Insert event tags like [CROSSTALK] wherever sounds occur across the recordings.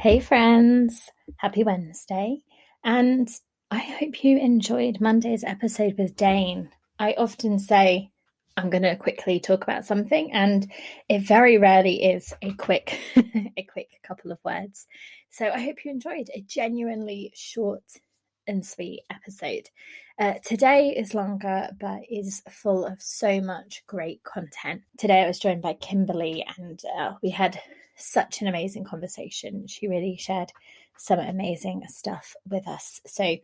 Hey, friends, happy Wednesday. And I hope you enjoyed Monday's episode with Dane. I often say, I'm going to quickly talk about something, and it very rarely is a quick, [LAUGHS] a quick couple of words. So I hope you enjoyed a genuinely short and sweet episode. Uh, today is longer, but is full of so much great content. Today I was joined by Kimberly, and uh, we had such an amazing conversation. She really shared some amazing stuff with us. So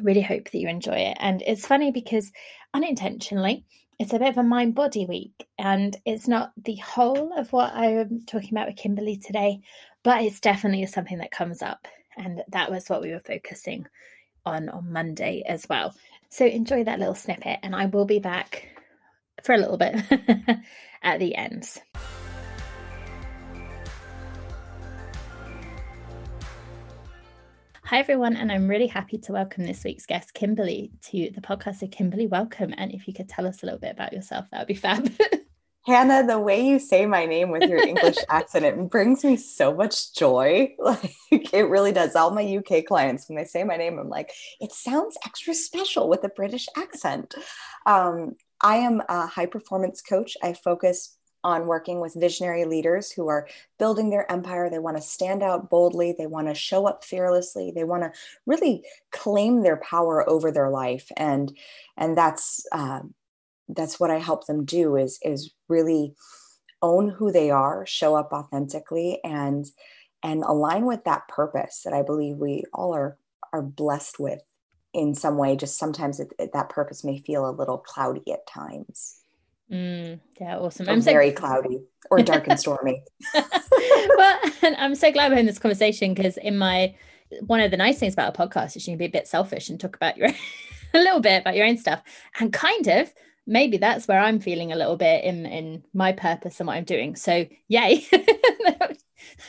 really hope that you enjoy it. And it's funny because unintentionally, it's a bit of a mind body week, and it's not the whole of what I'm talking about with Kimberly today, but it's definitely something that comes up. And that was what we were focusing on on Monday as well. So enjoy that little snippet, and I will be back for a little bit [LAUGHS] at the end. Hi, everyone, and I'm really happy to welcome this week's guest, Kimberly, to the podcast. So, Kimberly, welcome. And if you could tell us a little bit about yourself, that would be fab. [LAUGHS] Hannah, the way you say my name with your English [LAUGHS] accent, it brings me so much joy. [LAUGHS] Like it really does. All my UK clients, when they say my name, I'm like, it sounds extra special with a British accent. Um, I am a high performance coach. I focus on working with visionary leaders who are building their empire. They want to stand out boldly. They want to show up fearlessly. They want to really claim their power over their life. And and that's uh, that's what I help them do is is really own who they are, show up authentically, and and align with that purpose that I believe we all are are blessed with in some way. Just sometimes it, it, that purpose may feel a little cloudy at times. Mm, yeah, awesome. I'm so- very cloudy or dark and stormy. [LAUGHS] well, and I'm so glad we're having this conversation because in my one of the nice things about a podcast is you can be a bit selfish and talk about your [LAUGHS] a little bit about your own stuff and kind of maybe that's where I'm feeling a little bit in in my purpose and what I'm doing. So yay, [LAUGHS]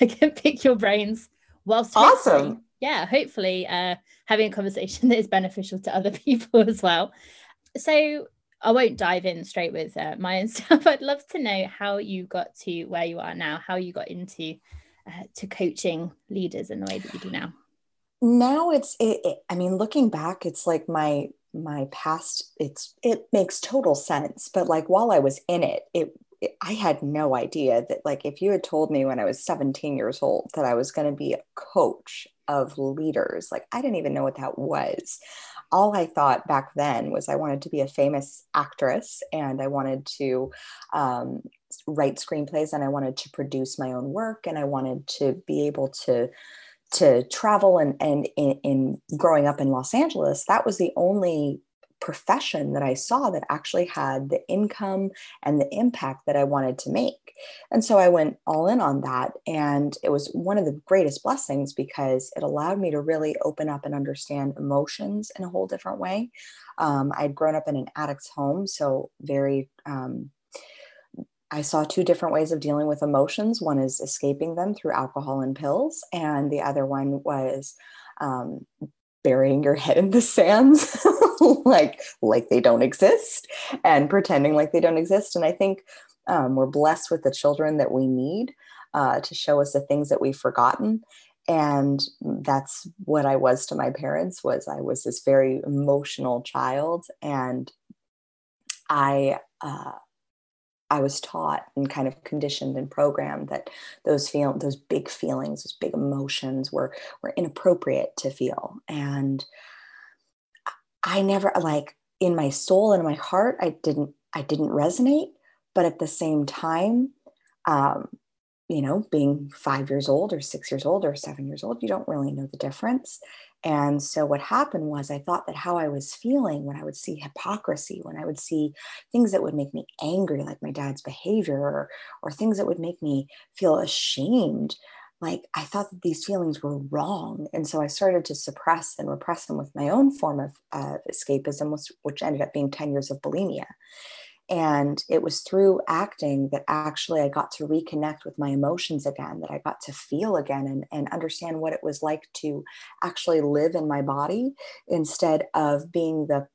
I can pick your brains whilst awesome. Yeah, hopefully uh, having a conversation that is beneficial to other people as well. So I won't dive in straight with uh, my own [LAUGHS] stuff. I'd love to know how you got to where you are now, how you got into uh, to coaching leaders in the way that you do now. Now it's, it, it, I mean, looking back, it's like my my past. It's it makes total sense. But like while I was in it, it, it I had no idea that like if you had told me when I was 17 years old that I was going to be a coach of leaders, like I didn't even know what that was all I thought back then was I wanted to be a famous actress and I wanted to um, write screenplays and I wanted to produce my own work and I wanted to be able to to travel and and in, in growing up in Los Angeles. That was the only profession that I saw that actually had the income and the impact that I wanted to make. And so I went all in on that. And it was one of the greatest blessings because it allowed me to really open up and understand emotions in a whole different way. Um, I'd grown up in an addict's home, so very. Um, I saw two different ways of dealing with emotions. One is escaping them through alcohol and pills, and the other one was um, burying your head in the [LAUGHS] sands [LAUGHS] like like they don't exist and pretending like they don't exist and i think um, we're blessed with the children that we need uh, to show us the things that we've forgotten and that's what i was to my parents was i was this very emotional child and i uh, I was taught and kind of conditioned and programmed that those feel those big feelings, those big emotions were were inappropriate to feel. And I never like in my soul and my heart, I didn't I didn't resonate, but at the same time, um, you know, being five years old or six years old or seven years old, you don't really know the difference. And so what happened was I thought that how I was feeling when I would see hypocrisy, when I would see things that would make me angry, like my dad's behavior, or, or things that would make me feel ashamed, like I thought that these feelings were wrong. And so I started to suppress and repress them with my own form of uh, escapism, which, which ended up being 10 years of bulimia. And it was through acting that actually I got to reconnect with my emotions again, that I got to feel again and, and understand what it was like to actually live in my body instead of being the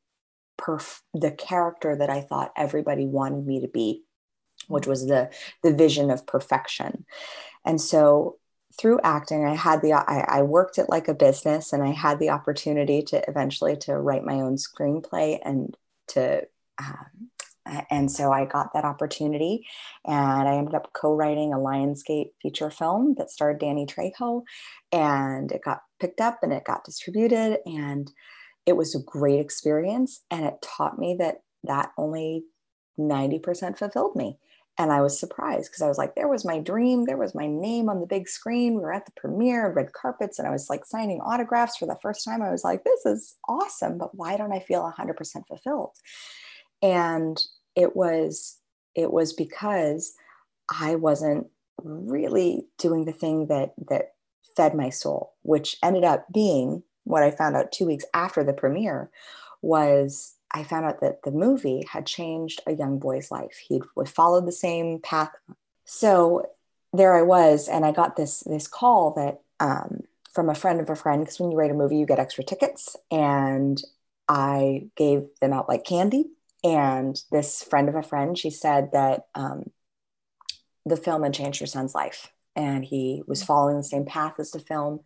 perf- the character that I thought everybody wanted me to be, which was the the vision of perfection. And so through acting, I had the I, I worked it like a business, and I had the opportunity to eventually to write my own screenplay and to um, and so I got that opportunity and I ended up co-writing a Lionsgate feature film that starred Danny Trejo and it got picked up and it got distributed and it was a great experience and it taught me that that only 90% fulfilled me and I was surprised because I was like, there was my dream. There was my name on the big screen. We were at the premiere, red carpets, and I was like signing autographs for the first time. I was like, this is awesome, but why don't I feel 100% fulfilled? And it was it was because I wasn't really doing the thing that that fed my soul, which ended up being what I found out two weeks after the premiere was I found out that the movie had changed a young boy's life. He'd followed the same path. So there I was, and I got this this call that um, from a friend of a friend because when you write a movie, you get extra tickets, and I gave them out like candy and this friend of a friend, she said that um, the film had changed her son's life and he was mm. following the same path as the film.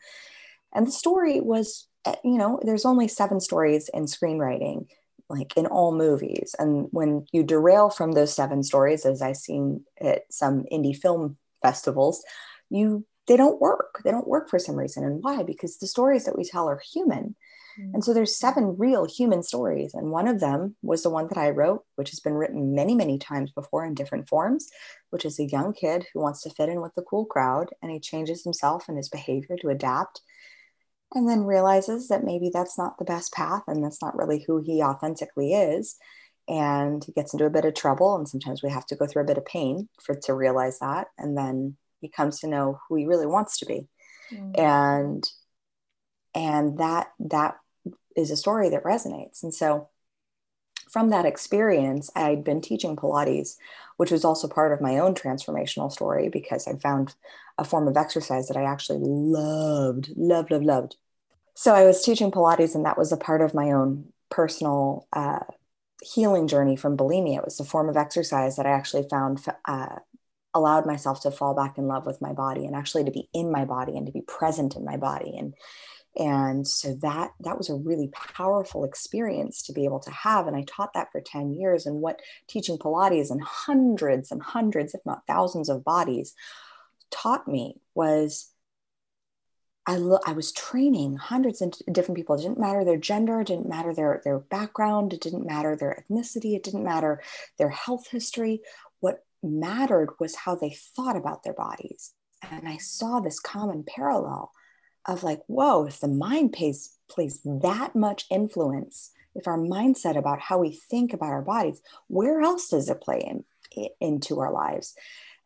And the story was, you know, there's only seven stories in screenwriting, like in all movies. And when you derail from those seven stories, as I've seen at some indie film festivals, you they don't work. They don't work for some reason. And why? Because the stories that we tell are human. Mm. And so there's seven real human stories. And one of them was the one that I wrote, which has been written many, many times before in different forms, which is a young kid who wants to fit in with the cool crowd and he changes himself and his behavior to adapt. And then realizes that maybe that's not the best path and that's not really who he authentically is. And he gets into a bit of trouble. And sometimes we have to go through a bit of pain for to realize that. And then he comes to know who he really wants to be. Mm. And and that that is a story that resonates and so from that experience i'd been teaching pilates which was also part of my own transformational story because i found a form of exercise that i actually loved loved loved loved. So i was teaching pilates and that was a part of my own personal uh, healing journey from bulimia. It was a form of exercise that i actually found uh, allowed myself to fall back in love with my body and actually to be in my body and to be present in my body. And and so that that was a really powerful experience to be able to have and i taught that for 10 years and what teaching pilates and hundreds and hundreds if not thousands of bodies taught me was I, lo- I was training hundreds of different people. It didn't matter their gender, it didn't matter their, their background, it didn't matter their ethnicity, it didn't matter their health history. What mattered was how they thought about their bodies. And I saw this common parallel of like, whoa, if the mind plays plays that much influence, if our mindset about how we think about our bodies, where else does it play in, into our lives?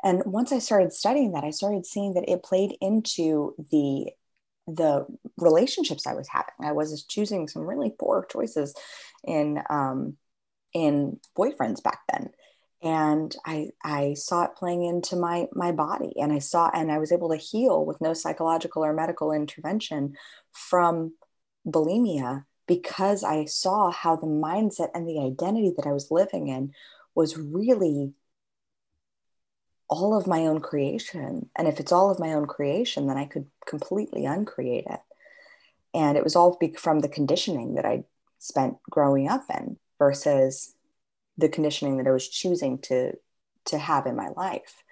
And once I started studying that, I started seeing that it played into the the relationships I was having. I was choosing some really poor choices in um, in boyfriends back then and I I saw it playing into my my body and I saw and I was able to heal with no psychological or medical intervention from bulimia because I saw how the mindset and the identity that I was living in was really all of my own creation. And if it's all of my own creation then I could completely uncreate it. And it was all from the conditioning that I spent growing up in versus the conditioning that I was choosing to to have in my life.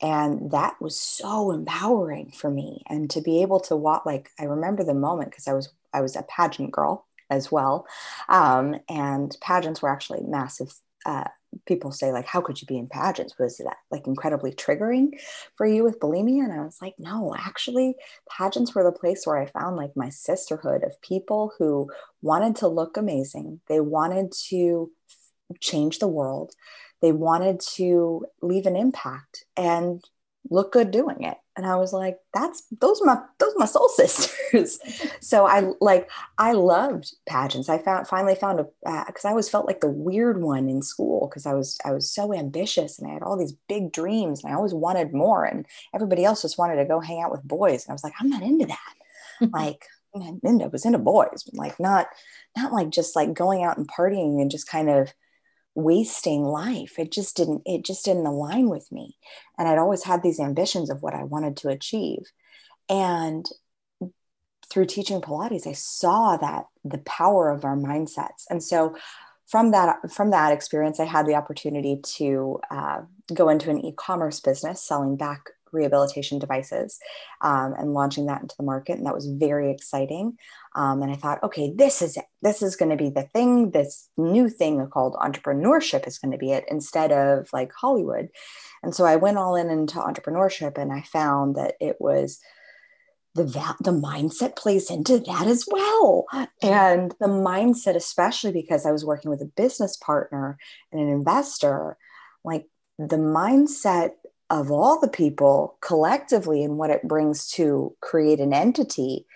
And that was so empowering for me. And to be able to walk, like I remember the moment because I was I was a pageant girl as well. Um, and pageants were actually massive uh, people say like how could you be in pageants was that like incredibly triggering for you with bulimia and i was like no actually pageants were the place where i found like my sisterhood of people who wanted to look amazing they wanted to change the world. They wanted to leave an impact and look good doing it. And i was like that's those are my those are my soul [LAUGHS] sisters. So i like i loved pageants. I found finally found a because uh, i always felt like the weird one in school because i was i was so ambitious and i had all these big dreams and i always wanted more and everybody else just wanted to go hang out with boys. And i was like i'm not into that. [LAUGHS] Like I was into boys. Like not not like just like going out and partying and just kind of wasting life. It just didn't it just didn't align with me. And i'd always had these ambitions of what i wanted to achieve. And through teaching pilates i saw that the power of our mindsets. And so from that from that experience i had the opportunity to uh, go into an e-commerce business selling back rehabilitation devices um, and launching that into the market. And that was very exciting. Um, and I thought, okay, this is it. This is going to be the thing. This new thing called entrepreneurship is going to be it instead of like Hollywood. And so I went all in into entrepreneurship and I found that it was the the mindset plays into that as well and the mindset especially because i was working with a business partner and an investor like the mindset of all the people collectively and what it brings to create an entity,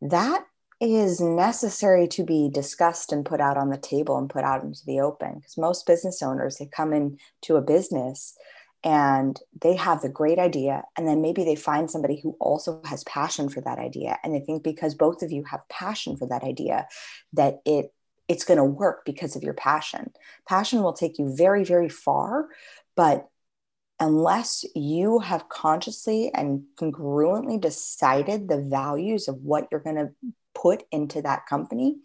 that is necessary to be discussed and put out on the table and put out into the open. Because most business owners, they come into a business and they have the great idea and then maybe they find somebody who also has passion for that idea and they think because both of you have passion for that idea that it it's going to work because of your passion passion will take you very very far but unless you have consciously and congruently decided the values of what you're going to put into that company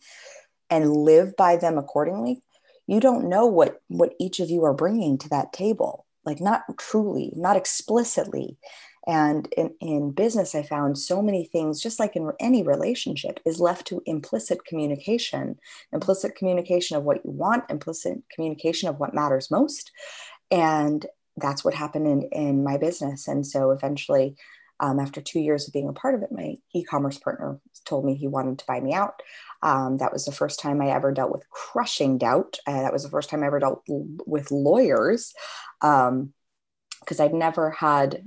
and live by them accordingly you don't know what what each of you are bringing to that table. Like not truly not explicitly. And in, in business i found so many things just like in any relationship is left to implicit communication implicit communication of what you want implicit communication of what matters most. And that's what happened in, in my business. And so eventually, um, after two years of being a part of it, my e commerce partner told me he wanted to buy me out. Um, that was the first time I ever dealt with crushing doubt. Uh, that was the first time I ever dealt with lawyers because um, I'd never had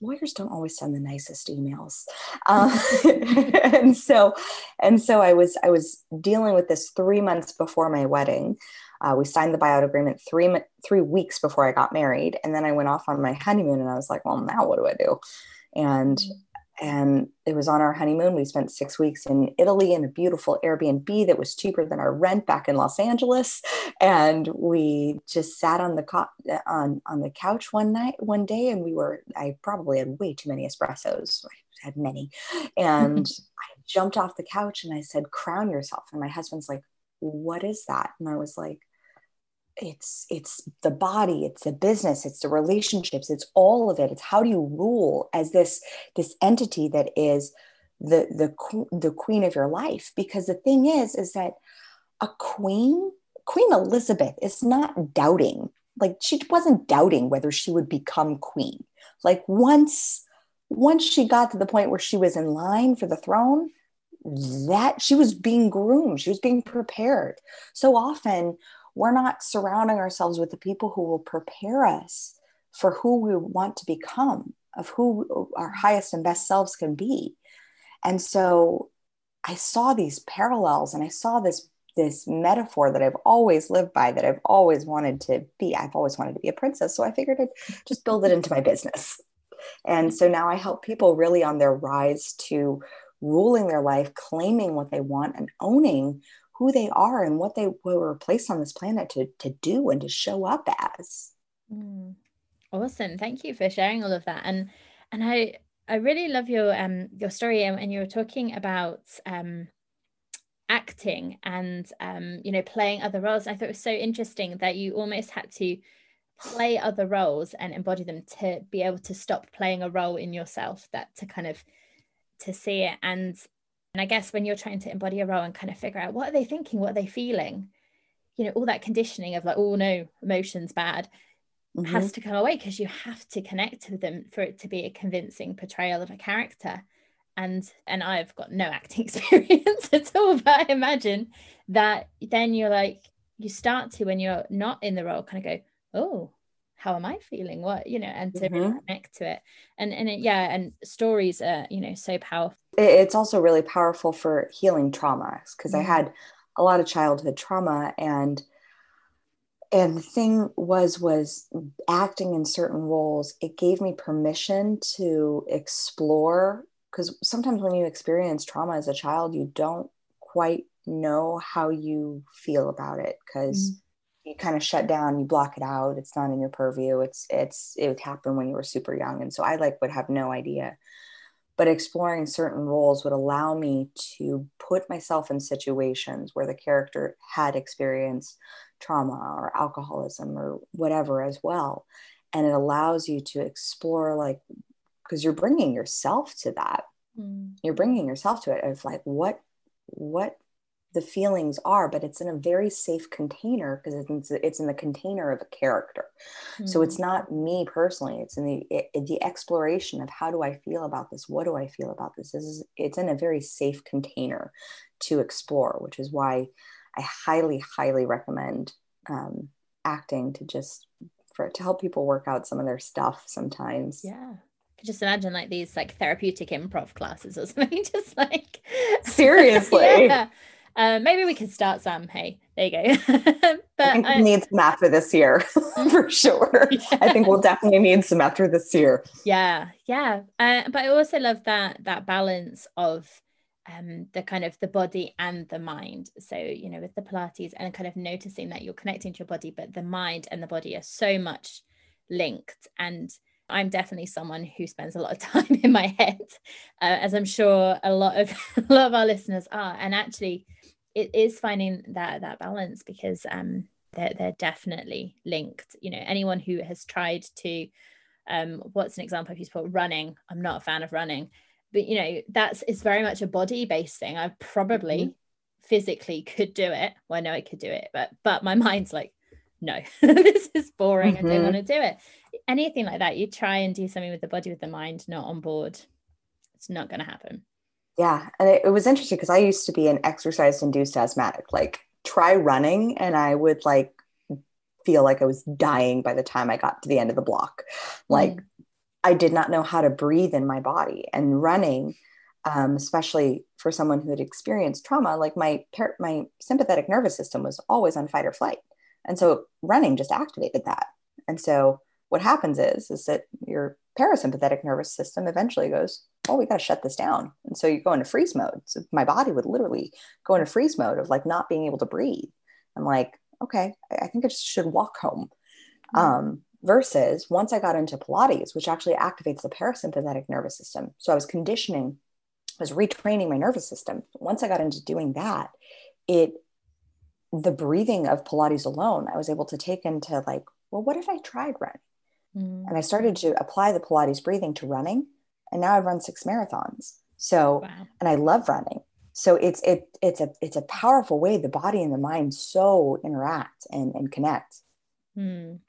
lawyers don't always send the nicest emails um, [LAUGHS] and so and so i was i was dealing with this three months before my wedding uh, we signed the buyout agreement three three weeks before I got married, and then I went off on my honeymoon, and I was like, well, now what do I do? And mm-hmm. and it was on our honeymoon. We spent six weeks in Italy in a beautiful Airbnb that was cheaper than our rent back in Los Angeles, and we just sat on the co- on on the couch one night, one day, and we were. I probably had way too many espressos. I had many, and [LAUGHS] I jumped off the couch and I said, "Crown yourself." And my husband's like, "What is that?" And I was like it's it's the body it's the business it's the relationships it's all of it. It's how do you rule as this this entity that is the the the queen of your life? Because the thing is is that a queen queen elizabeth is not doubting. Like she wasn't doubting whether she would become queen. Like once once she got to the point where she was in line for the throne that she was being groomed she was being prepared. So often we're not surrounding ourselves with the people who will prepare us for who we want to become, of who our highest and best selves can be. And so I saw these parallels and I saw this this metaphor that I've always lived by, that I've always wanted to be. I've always wanted to be a princess. So I figured I'd just build it into my business. And so now I help people really on their rise to ruling their life, claiming what they want and owning who they are and what they were placed on this planet to, to do and to show up as. Mm. Awesome. Thank you for sharing all of that. And and I I really love your um your story and, and you were talking about um acting and um you know playing other roles. I thought it was so interesting that you almost had to play other roles and embody them to be able to stop playing a role in yourself that to kind of to see it and and I guess when you're trying to embody a role and kind of figure out what are they thinking, what are they feeling, you know all that conditioning of like oh no emotions bad mm-hmm. has to come away because you have to connect with them for it to be a convincing portrayal of a character and and I've got no [LAUGHS] acting experience at all but I imagine that then you're like you start to when you're not in the role kind of go oh how am I feeling what you know and to mm-hmm. connect to it and and it, yeah and stories are you know so powerful it's also really powerful for healing traumas because mm-hmm. I had a lot of childhood trauma and and the thing was was acting in certain roles it gave me permission to explore because sometimes when you experience trauma as a child you don't quite know how you feel about it because mm-hmm. You kind of shut down you block it out it's not in your purview it's it's it would happen when you were super young and so i like would have no idea but exploring certain roles would allow me to put myself in situations where the character had experienced trauma or alcoholism or whatever as well and it allows you to explore like because you're bringing yourself to that mm. you're bringing yourself to it of like what what the feelings are but it's in a very safe container because it's, it's in the container of a character. Mm-hmm. so it's mm. not me personally it's in the it, the exploration of how do i feel about this? What do i feel about this, this is it's in a very safe container to explore which is why i highly highly recommend um, acting to just for to help people work out some of their stuff sometimes. Yeah. Just imagine like these like therapeutic improv classes or [LAUGHS] something just like seriously? [LAUGHS] Yeah uh, maybe we can start some. Hey, there you go. [LAUGHS] but I think we need some after this year [LAUGHS] for sure. [LAUGHS] Yeah. I think we'll definitely need some after this year. Yeah, yeah. Uh, but I also love that that balance of um, the kind of the body and the mind. So you know, with the Pilates and kind of noticing that you're connecting to your body, but the mind and the body are so much linked and I'm definitely someone who spends a lot of time in my head, uh, as I'm sure a lot of a lot of our listeners are. And actually, it is finding that that balance because um, they're they're definitely linked. You know, anyone who has tried to, um, what's an example? If you put running, I'm not a fan of running, but you know that's it's very much a body based thing. I probably mm-hmm. physically could do it. Well, I know I could do it, but but my mind's like, no, [LAUGHS] this is boring. Mm-hmm. I don't mm-hmm. want to do it anything like that, you try and do something with the body, with the mind not on board. It's not going to happen. Yeah. And it, it was interesting because I used to be an exercise induced asthmatic. Like, try running, and I would like feel like I was dying by the time I got to the end of the block. Like, mm. I did not know how to breathe in my body. And running, um, especially for someone who had experienced trauma, like my par- my sympathetic nervous system was always on fight or flight, and so running just activated that. And so what happens is is that your parasympathetic nervous system eventually goes oh we got to shut this down. And so you go into freeze mode. So my body would literally go into freeze mode of like not being able to breathe. I'm like okay i think i just should walk home. Mm-hmm. um, versus once i got into pilates which actually activates the parasympathetic nervous system. So i was conditioning I was retraining my nervous system. Once i got into doing that it the breathing of pilates alone i was able to take into like well what if i tried running? Mm. And I started to apply the Pilates breathing to running. And now I've run six marathons. So, wow. and I love running. So it's it it's a it's a powerful way the body and the mind so interact and, and connect. Mm.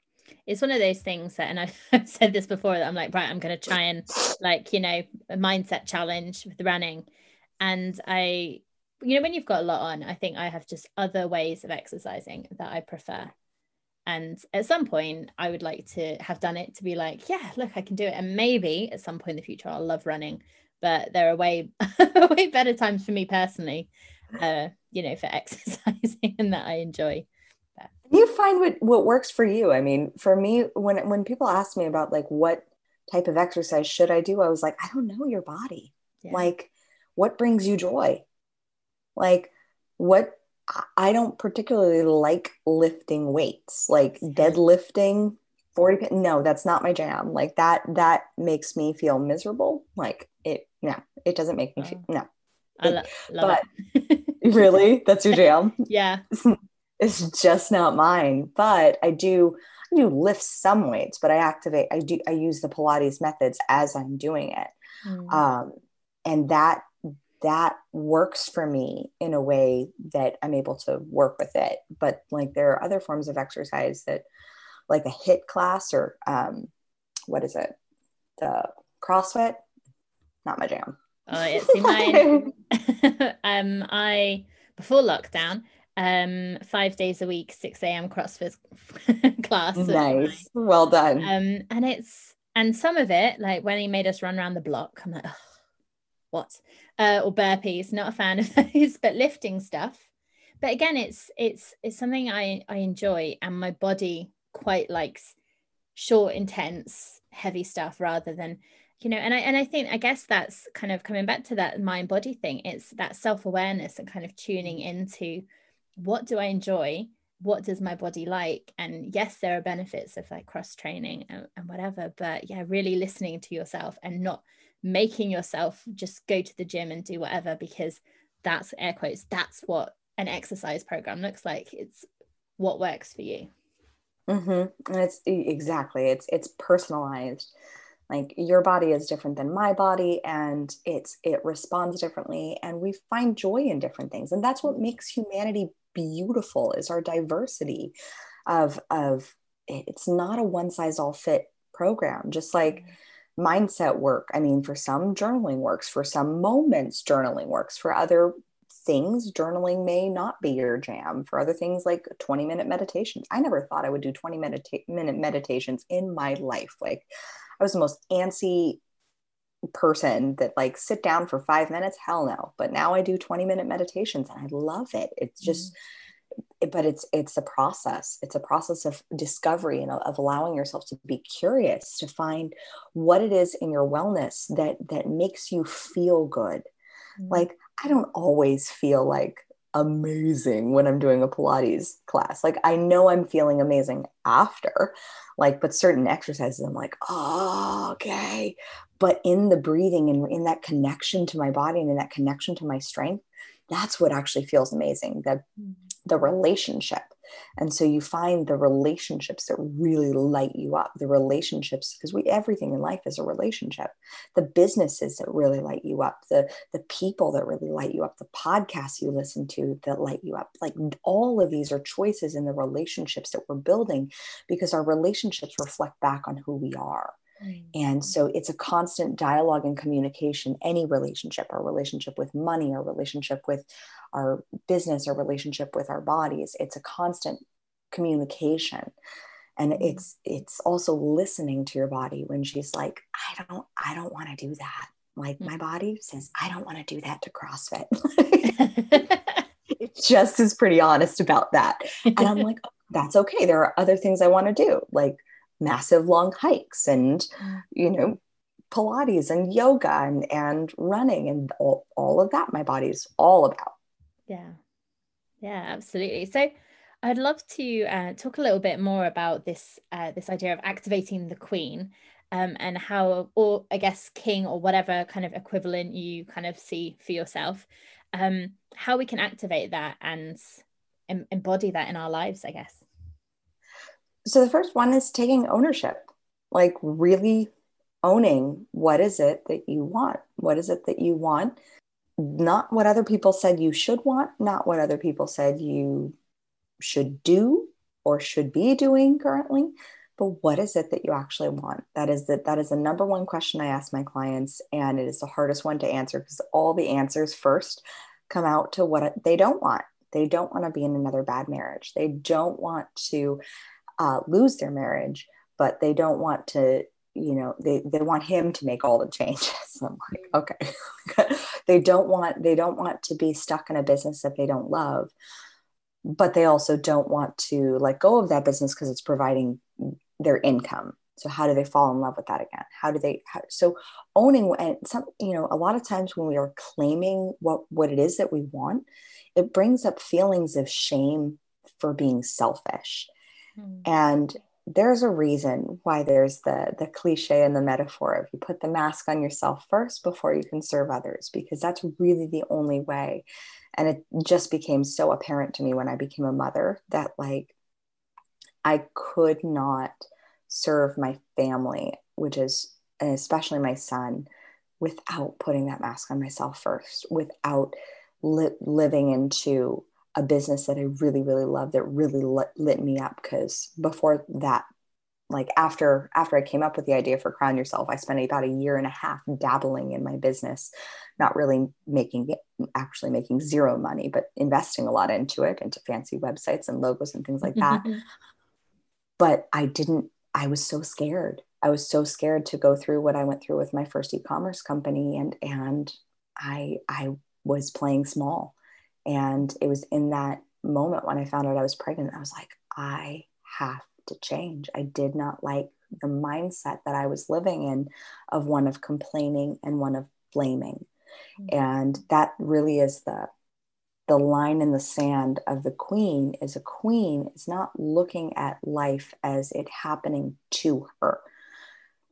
It's one of those things that, and I've, [LAUGHS] I've said this before that I'm like, right, I'm going to try and like, you know, a mindset challenge with running. And I, you know, when you've got a lot on, I think I have just other ways of exercising that I prefer. And at some point, I would like to have done it to be like, yeah, look, I can do it. And maybe at some point in the future, I'll love running. But there are way, [LAUGHS] way better times for me personally, uh, you know, for [LAUGHS] exercising and that I enjoy. But. You find what what works for you. I mean, for me, when when people ask me about like what type of exercise should I do, I was like, I don't know your body. Yeah. Like, what brings you joy? Like, what I don't particularly like lifting weights, like deadlifting 40 no, that's not my jam. Like that that makes me feel miserable. Like it no, it doesn't make me feel oh. no. I lo- love but it. [LAUGHS] really? That's your jam? [LAUGHS] yeah. It's, just not mine, but I do I do lift some weights, but I activate I do I use the Pilates methods as I'm doing it. Mm. Um and that that works for me in a way that I'm able to work with it. But like there are other forms of exercise that, like a HIIT class or um, what is it, the CrossFit, not my jam. Oh, yeah, see mine. [LAUGHS] [LAUGHS] um, I before lockdown, um, five days a week, six a.m. CrossFit [LAUGHS] class. Nice, well done. Um, and it's and some of it, like when he made us run around the block, I'm like, oh, what? Uh, or burpees. Not a fan of [LAUGHS] those, but lifting stuff. But again, it's it's it's something I I enjoy, and my body quite likes short, intense, heavy stuff rather than you know and i and i think i guess that's kind of coming back to that mind body thing it's that self-awareness and kind of tuning into what do i enjoy what does my body like and yes there are benefits of like cross training and, and whatever but yeah really listening to yourself and not making yourself just go to the gym and do whatever because that's air quotes that's what an exercise program looks like. It's what works for you. Mm-hmm. and it's exactly. It's it's personalized. Like your body is different than my body and it's it responds differently and we find joy in different things. And that's what makes humanity beautiful is our diversity of of it's not a one size all fit program. Just like mindset work i mean for some journaling works for some moments journaling works for other things journaling may not be your jam for other things like 20 minute meditations i never thought i would do 20 minute minute meditations in my life like I was the most antsy person that like sit down for five minutes. Hell no. But now I do 20 minute meditations and I love it. It's just, mm. But it's, it's a process. It's a process of discovery and of allowing yourself to be curious, to find what it is in your wellness that, that makes you feel good. Mm. Like, I don't always feel like amazing when I'm doing a Pilates class. Like I know I'm feeling amazing after, like, but certain exercises, I'm like, oh, okay. But in the breathing and in that connection to my body and in that connection to my strength, that's what actually feels amazing. The mm-hmm. the relationship and so you find the relationships that really light you up the relationships because we everything in life is a relationship the businesses that really light you up the the people that really light you up the podcasts you listen to that light you up like all of these are choices in the relationships that we're building because our relationships reflect back on who we are and so it's a constant dialogue and communication, any relationship, our relationship with money, our relationship with our business, our relationship with our bodies. It's a constant communication. And mm-hmm. it's it's also listening to your body when she's like, I don't, I don't want to do that. Like my body says, I don't want to do that to CrossFit. it [LAUGHS] [LAUGHS] just is pretty honest about that. And I'm [LAUGHS] like, oh, that's okay. There are other things I want to do. Like massive long hikes and mm. you know pilates and yoga and, and running and all, all of that my body's all about. Yeah. Yeah absolutely. So i'd love to uh, talk a little bit more about this uh, this idea of activating the queen um, and how or i guess king or whatever kind of equivalent you kind of see for yourself um, how we can activate that and em- embody that in our lives i guess so the first one is taking ownership, like really owning what is it that you want? What is it that you want? Not what other people said you should want, not what other people said you should do or should be doing currently, but what is it that you actually want? That is that that is the number one question I ask my clients and it is the hardest one to answer because all the answers first come out to what they don't want. They don't want to be in another bad marriage. They don't want to uh, lose their marriage, but they don't want to, you know, they, they want him to make all the changes. [LAUGHS] I'm like, okay. [LAUGHS] they don't want, they don't want to be stuck in a business that they don't love, but they also don't want to let go of that business because it's providing their income. So how do they fall in love with that again? How do they? How, so owning and some, you know, a lot of times when we are claiming what what it is that we want, it brings up feelings of shame for being selfish Mm. And there's a reason why there's the the cliche and the metaphor of you put the mask on yourself first before you can serve others because that's really the only way and it just became so apparent to me when i became a mother that like i could not serve my family which is especially my son without putting that mask on myself first, without li- living into a business that I really, really love that really lit, lit me up. Because before that, like after after I came up with the idea for Crown Yourself, I spent about a year and a half dabbling in my business, not really making actually making zero money, but investing a lot into it, into fancy websites and logos and things like that. Mm-hmm. but I didn't. I was so scared. I was so scared to go through what I went through with my first e-commerce company, and and I I was playing small, and it was in that moment when I found out I was pregnant. I was like, I have to change. I did not like the mindset that I was living in of one of complaining and one of blaming. Mm-hmm. And that really is the the line in the sand of the queen is a queen is not looking at life as it happening to her.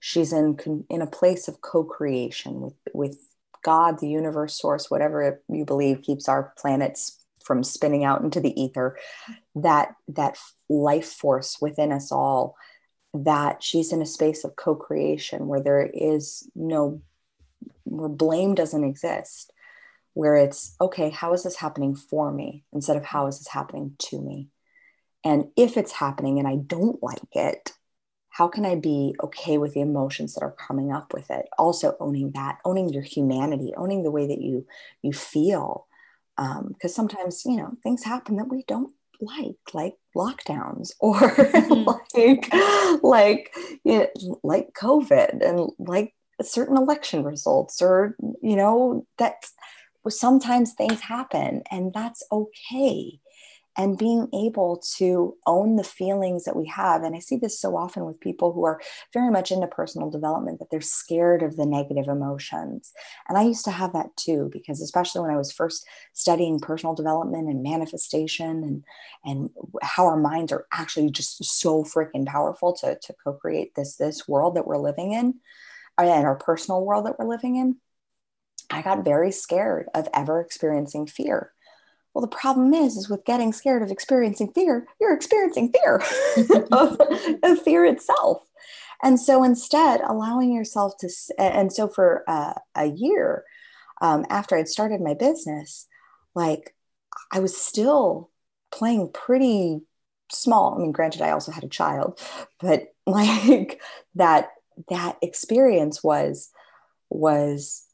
She's in in a place of co-creation with with God, the universe, source, whatever you believe keeps our planets from spinning out into the ether that that life force within us all that she's in a space of co-creation where there is no where blame doesn't exist where it's okay how is this happening for me instead of how is this happening to me? And if it's happening and i don't like it how can i be okay with the emotions that are coming up with it also owning that owning your humanity owning the way that you you feel because um, sometimes you know things happen that we don't like like lockdowns [LAUGHS] or mm-hmm. like like you know, like covid and like certain election results or you know that sometimes things happen and that's okay and being able to own the feelings that we have. And I see this so often with people who are very much into personal development that they're scared of the negative emotions. And I used to have that too, because especially when I was first studying personal development and manifestation and, and how our minds are actually just so freaking powerful to, to co-create this, this world that we're living in uh, and our personal world that we're living in. I got very scared of ever experiencing fear well, the problem is, is with getting scared of experiencing fear, you're experiencing fear [LAUGHS] of, of, fear itself. And so instead, allowing yourself to, and so for uh, a year um, after I'd started my business, like I was still playing pretty small. I mean, granted, I also had a child, but [LAUGHS] like that, that experience was, was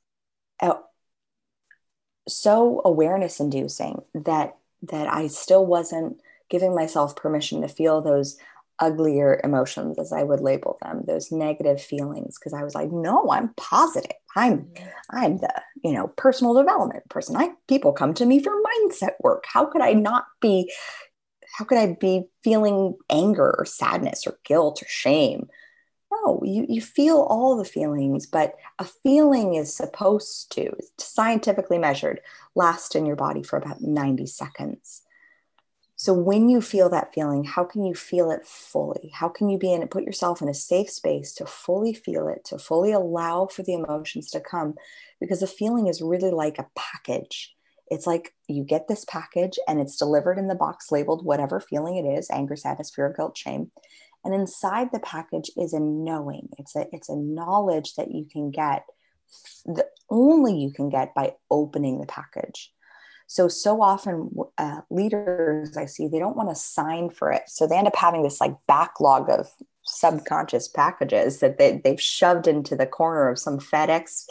so awareness inducing that that I still wasn't giving myself permission to feel those uglier emotions as I would label them, those negative feelings because I was like, no, I'm positive. I'm mm-hmm. I'm the, you know, personal development person. I people come to me for mindset work. How could I not be how could I be feeling anger or sadness or guilt or shame? No you, you feel all the feelings but a feeling is supposed to scientifically measured last in your body for about 90 seconds. So when you feel that feeling how can you feel it fully? How can you be in it put yourself in a safe space to fully feel it to fully allow for the emotions to come? Because a feeling is really like a package. It's like you get this package and it's delivered in the box labeled whatever feeling it is anger sadness fear guilt shame and inside the package is a knowing. It's a it's a knowledge that you can get that only you can get by opening the package. So so often uh, leaders I see they don't want to sign for it, so they end up having this like backlog of subconscious packages that they, they've shoved into the corner of some FedEx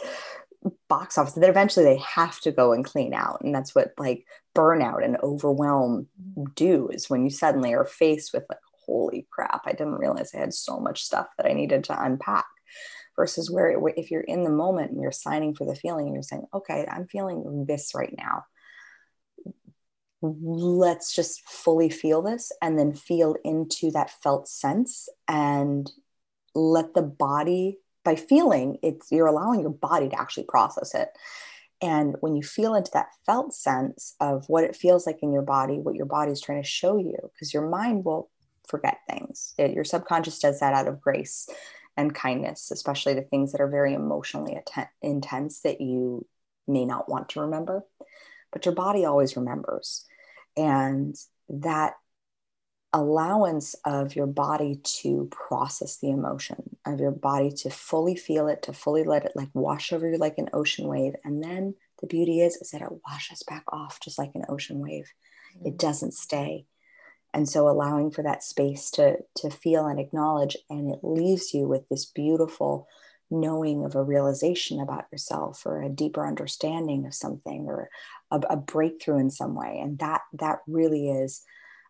box office that eventually they have to go and clean out and that's what like burnout and overwhelm do is when you suddenly are faced with like holy crap, I didn't realize I had so much stuff that I needed to unpack. Versus where, if you're in the moment and you're signing for the feeling, and you're saying, okay, I'm feeling this right now. Let's just fully feel this and then feel into that felt sense and let the body, by feeling, it's you're allowing your body to actually process it. And when you feel into that felt sense of what it feels like in your body, what your body's trying to show you, because your mind will forget things. It, your subconscious does that out of grace and kindness, especially the things that are very emotionally atten- intense that you may not want to remember. But your body always remembers. And that allowance of your body to process the emotion, of your body to fully feel it, to fully let it like wash over you like an ocean wave. And then the beauty is, is that it washes back off just like an ocean wave. Mm-hmm. It doesn't stay. And so allowing for that space to to feel and acknowledge, and it leaves you with this beautiful knowing of a realization about yourself or a deeper understanding of something or a, a breakthrough in some way. And that that really is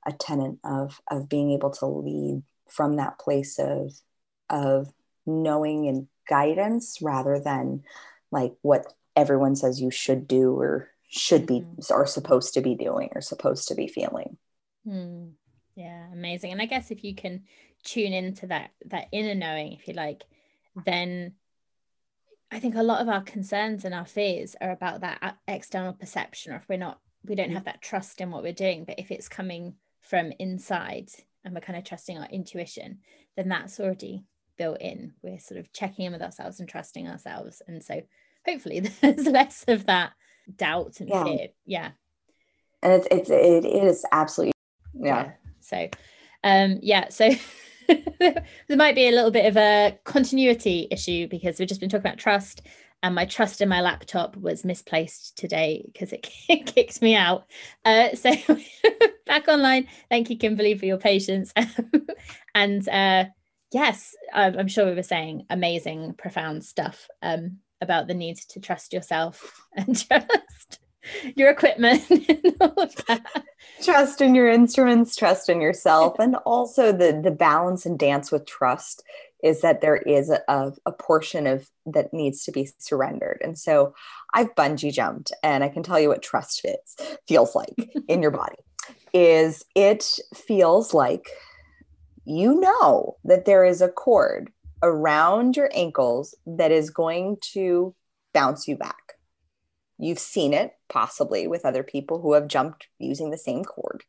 a tenet of of being able to lead from that place of of knowing and guidance rather than like what everyone says you should do or should be mm. or supposed to be doing or supposed to be feeling mm. yeah amazing and i guess if you can tune into that that inner knowing if you like then i think a lot of our concerns and our fears are about that external perception or if we're not we don't have that trust in what we're doing but if it's coming from inside and we're kind of trusting our intuition, then that's already built in. We're sort of checking in with ourselves and trusting ourselves. And so hopefully [LAUGHS] there's less of that doubt and yeah. fear. Yeah. And it's, it's it is absolutely yeah. So um yeah, so [LAUGHS] there might be a little bit of a continuity issue because we've just been talking about trust and my trust in my laptop was misplaced today because it [LAUGHS] kicked me out. Uh, so [LAUGHS] back online. Thank you, Kimberly, for your patience. and uh, yes, I'm sure we were saying amazing, profound stuff um, about the need to trust yourself and trust [LAUGHS] your equipment. [LAUGHS] Trust in your instruments, trust in yourself, and also the the balance and dance with trust is that there is a, a portion of that needs to be surrendered. And so I've bungee jumped and I can tell you what trust fits, feels like in your body is it feels like you know that there is a cord around your ankles that is going to bounce you back. You've seen it possibly with other people who have jumped using the same cord.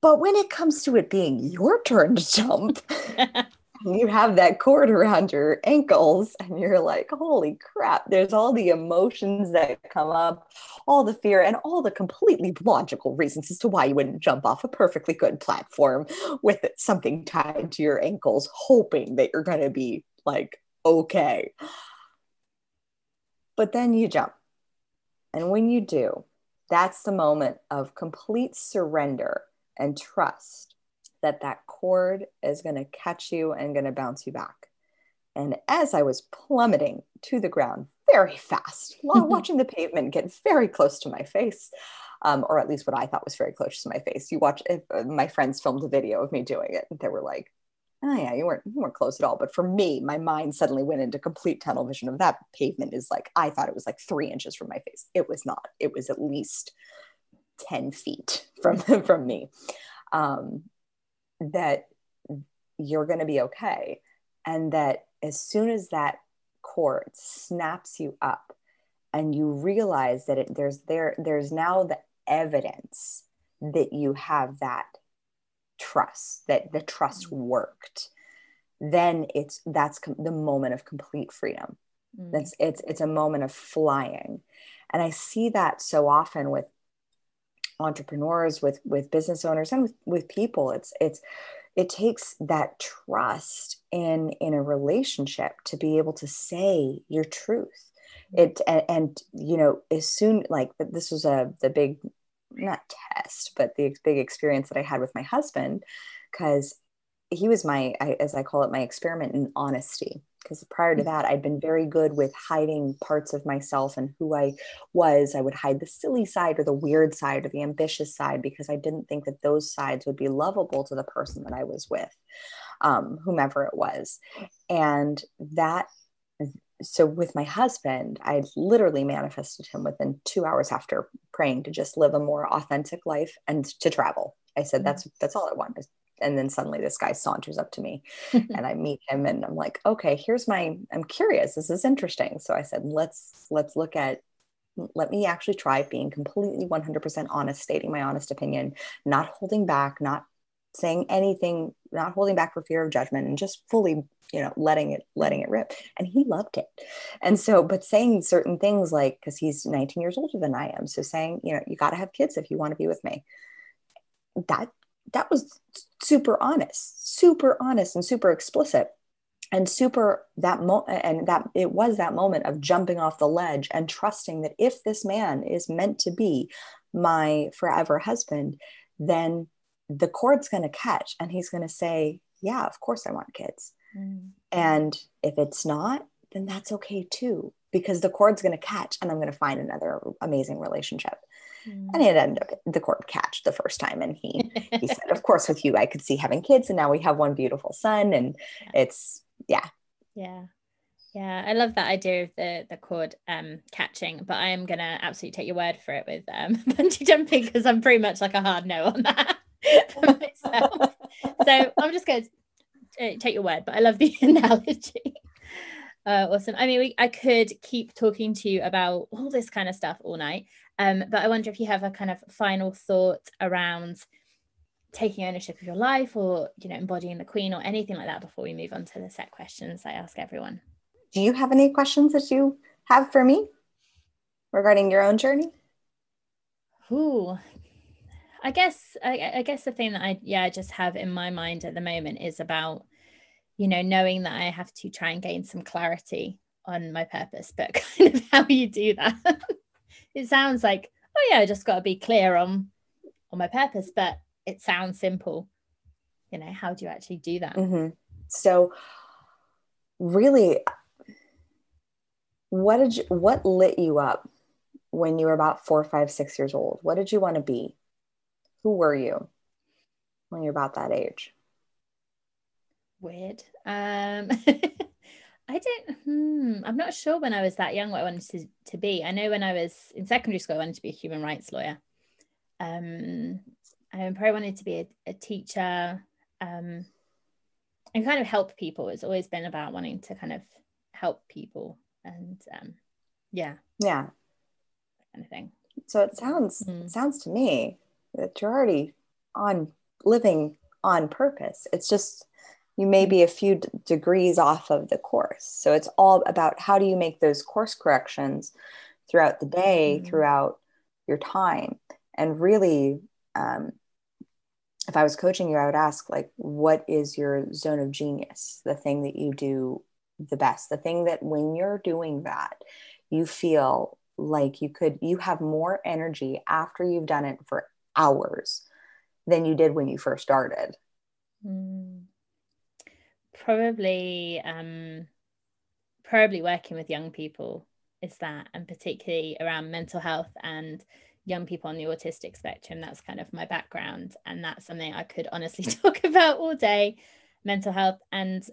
But when it comes to it being your turn to jump, [LAUGHS] you have that cord around your ankles and you're like, holy crap, there's all the emotions that come up, all the fear, and all the completely logical reasons as to why you wouldn't jump off a perfectly good platform with something tied to your ankles, hoping that you're going to be like, okay. But then you jump. And when you do, that's the moment of complete surrender and trust that that cord is going to catch you and going to bounce you back. And as I was plummeting to the ground very fast, [LAUGHS] while watching the pavement get very close to my face, um, or at least what I thought was very close to my face. You watch, if, uh, my friends filmed a video of me doing it. They were like, oh yeah, you weren't, you weren't close at all. But for me, my mind suddenly went into complete tunnel vision of that pavement is like, I thought it was like three inches from my face. It was not. It was at least 10 feet from, [LAUGHS] from me. Um, that you're going to be okay. And that as soon as that cord snaps you up and you realize that it, there's there there's now the evidence that you have that trust that the trust mm. worked then it's that's com- the moment of complete freedom. Mm. that's it's it's a moment of flying. And i see that so often with entrepreneurs with with business owners and with, with people. It's it's it takes that trust in in a relationship to be able to say your truth. It and, and you know as soon like this was a the big not test but the big experience that i had with my husband because he was my I, as i call it my experiment in honesty. Because prior to mm. that i'd been very good with hiding parts of myself and who i was. I would hide the silly side or the weird side or the ambitious side because i didn't think that those sides would be lovable to the person that i was with um, whomever it was. And that so with my husband i literally manifested him within two hours after praying to just live a more authentic life and to travel. I said mm. that's that's all i want. And then suddenly this guy saunters up to me [LAUGHS] and i meet him and i'm like okay here's my i'm curious. This is interesting. So i said let's let's look at let me actually try being completely 100% honest stating my honest opinion not holding back not saying anything not holding back for fear of judgment and just fully you know letting it letting it rip. And he loved it. And so but saying certain things like because he's 19 years older than i am. So saying you know you got to have kids if you want to be with me. That that was super honest super honest and super explicit. And super that mo and that it was that moment of jumping off the ledge and trusting that if this man is meant to be my forever husband then the cord's going to catch and he's going to say yeah of course i want kids. Mm. and if it's not then that's okay too because the cord's going to catch and i'm going to find another amazing relationship. Mm. and it ended up the cord catch the first time and he he said of course with you i could see having kids and now we have one beautiful son and it's yeah. Yeah. Yeah i love that idea of the the cord um catching but i am gonna absolutely take your word for it with um [LAUGHS] bungee jumping because i'm pretty much like a hard no on that for myself. So i'm just going to uh, take your word but i love the [LAUGHS] analogy. Uh, awesome. I mean we, i could keep talking to you about all this kind of stuff all night um but i wonder if you have a kind of final thought around taking ownership of your life or you know embodying the queen or anything like that before we move on to the set questions i ask everyone. Do you have any questions that you have for me regarding your own journey? Ooh, I guess I, I, guess the thing that I yeah just have in my mind at the moment is about you know knowing that I have to try and gain some clarity on my purpose, but [LAUGHS] kind of how you do that. [LAUGHS] it sounds like oh yeah, I just got to be clear on on my purpose, but it sounds simple you know how do you actually do that mm-hmm. so really what did you what lit you up when you were about four five six years old what did you want to be who were you when you're about that age weird um [LAUGHS] I don't. Hmm, I'm not sure when I was that young what I wanted to, to be. I know when I was in secondary school, I wanted to be a human rights lawyer. Um, I probably wanted to be a, a teacher um, and kind of help people. It's always been about wanting to kind of help people and um, yeah, yeah, kind of thing. So it sounds mm. it sounds to me that you're already on living on purpose. It's just you may be a few d- degrees off of the course. So it's all about how do you make those course corrections throughout the day, mm. throughout your time, and really um, if I was coaching you, I would ask, like, what is your zone of genius? The thing that you do the best, the thing that when you're doing that, you feel like you could, you have more energy after you've done it for hours than you did when you first started. Mm. Probably, um, probably working with young people is that, and particularly around mental health and young people on the autistic spectrum. That's kind of my background. And that's something I could honestly [LAUGHS] talk about all day mental health. And,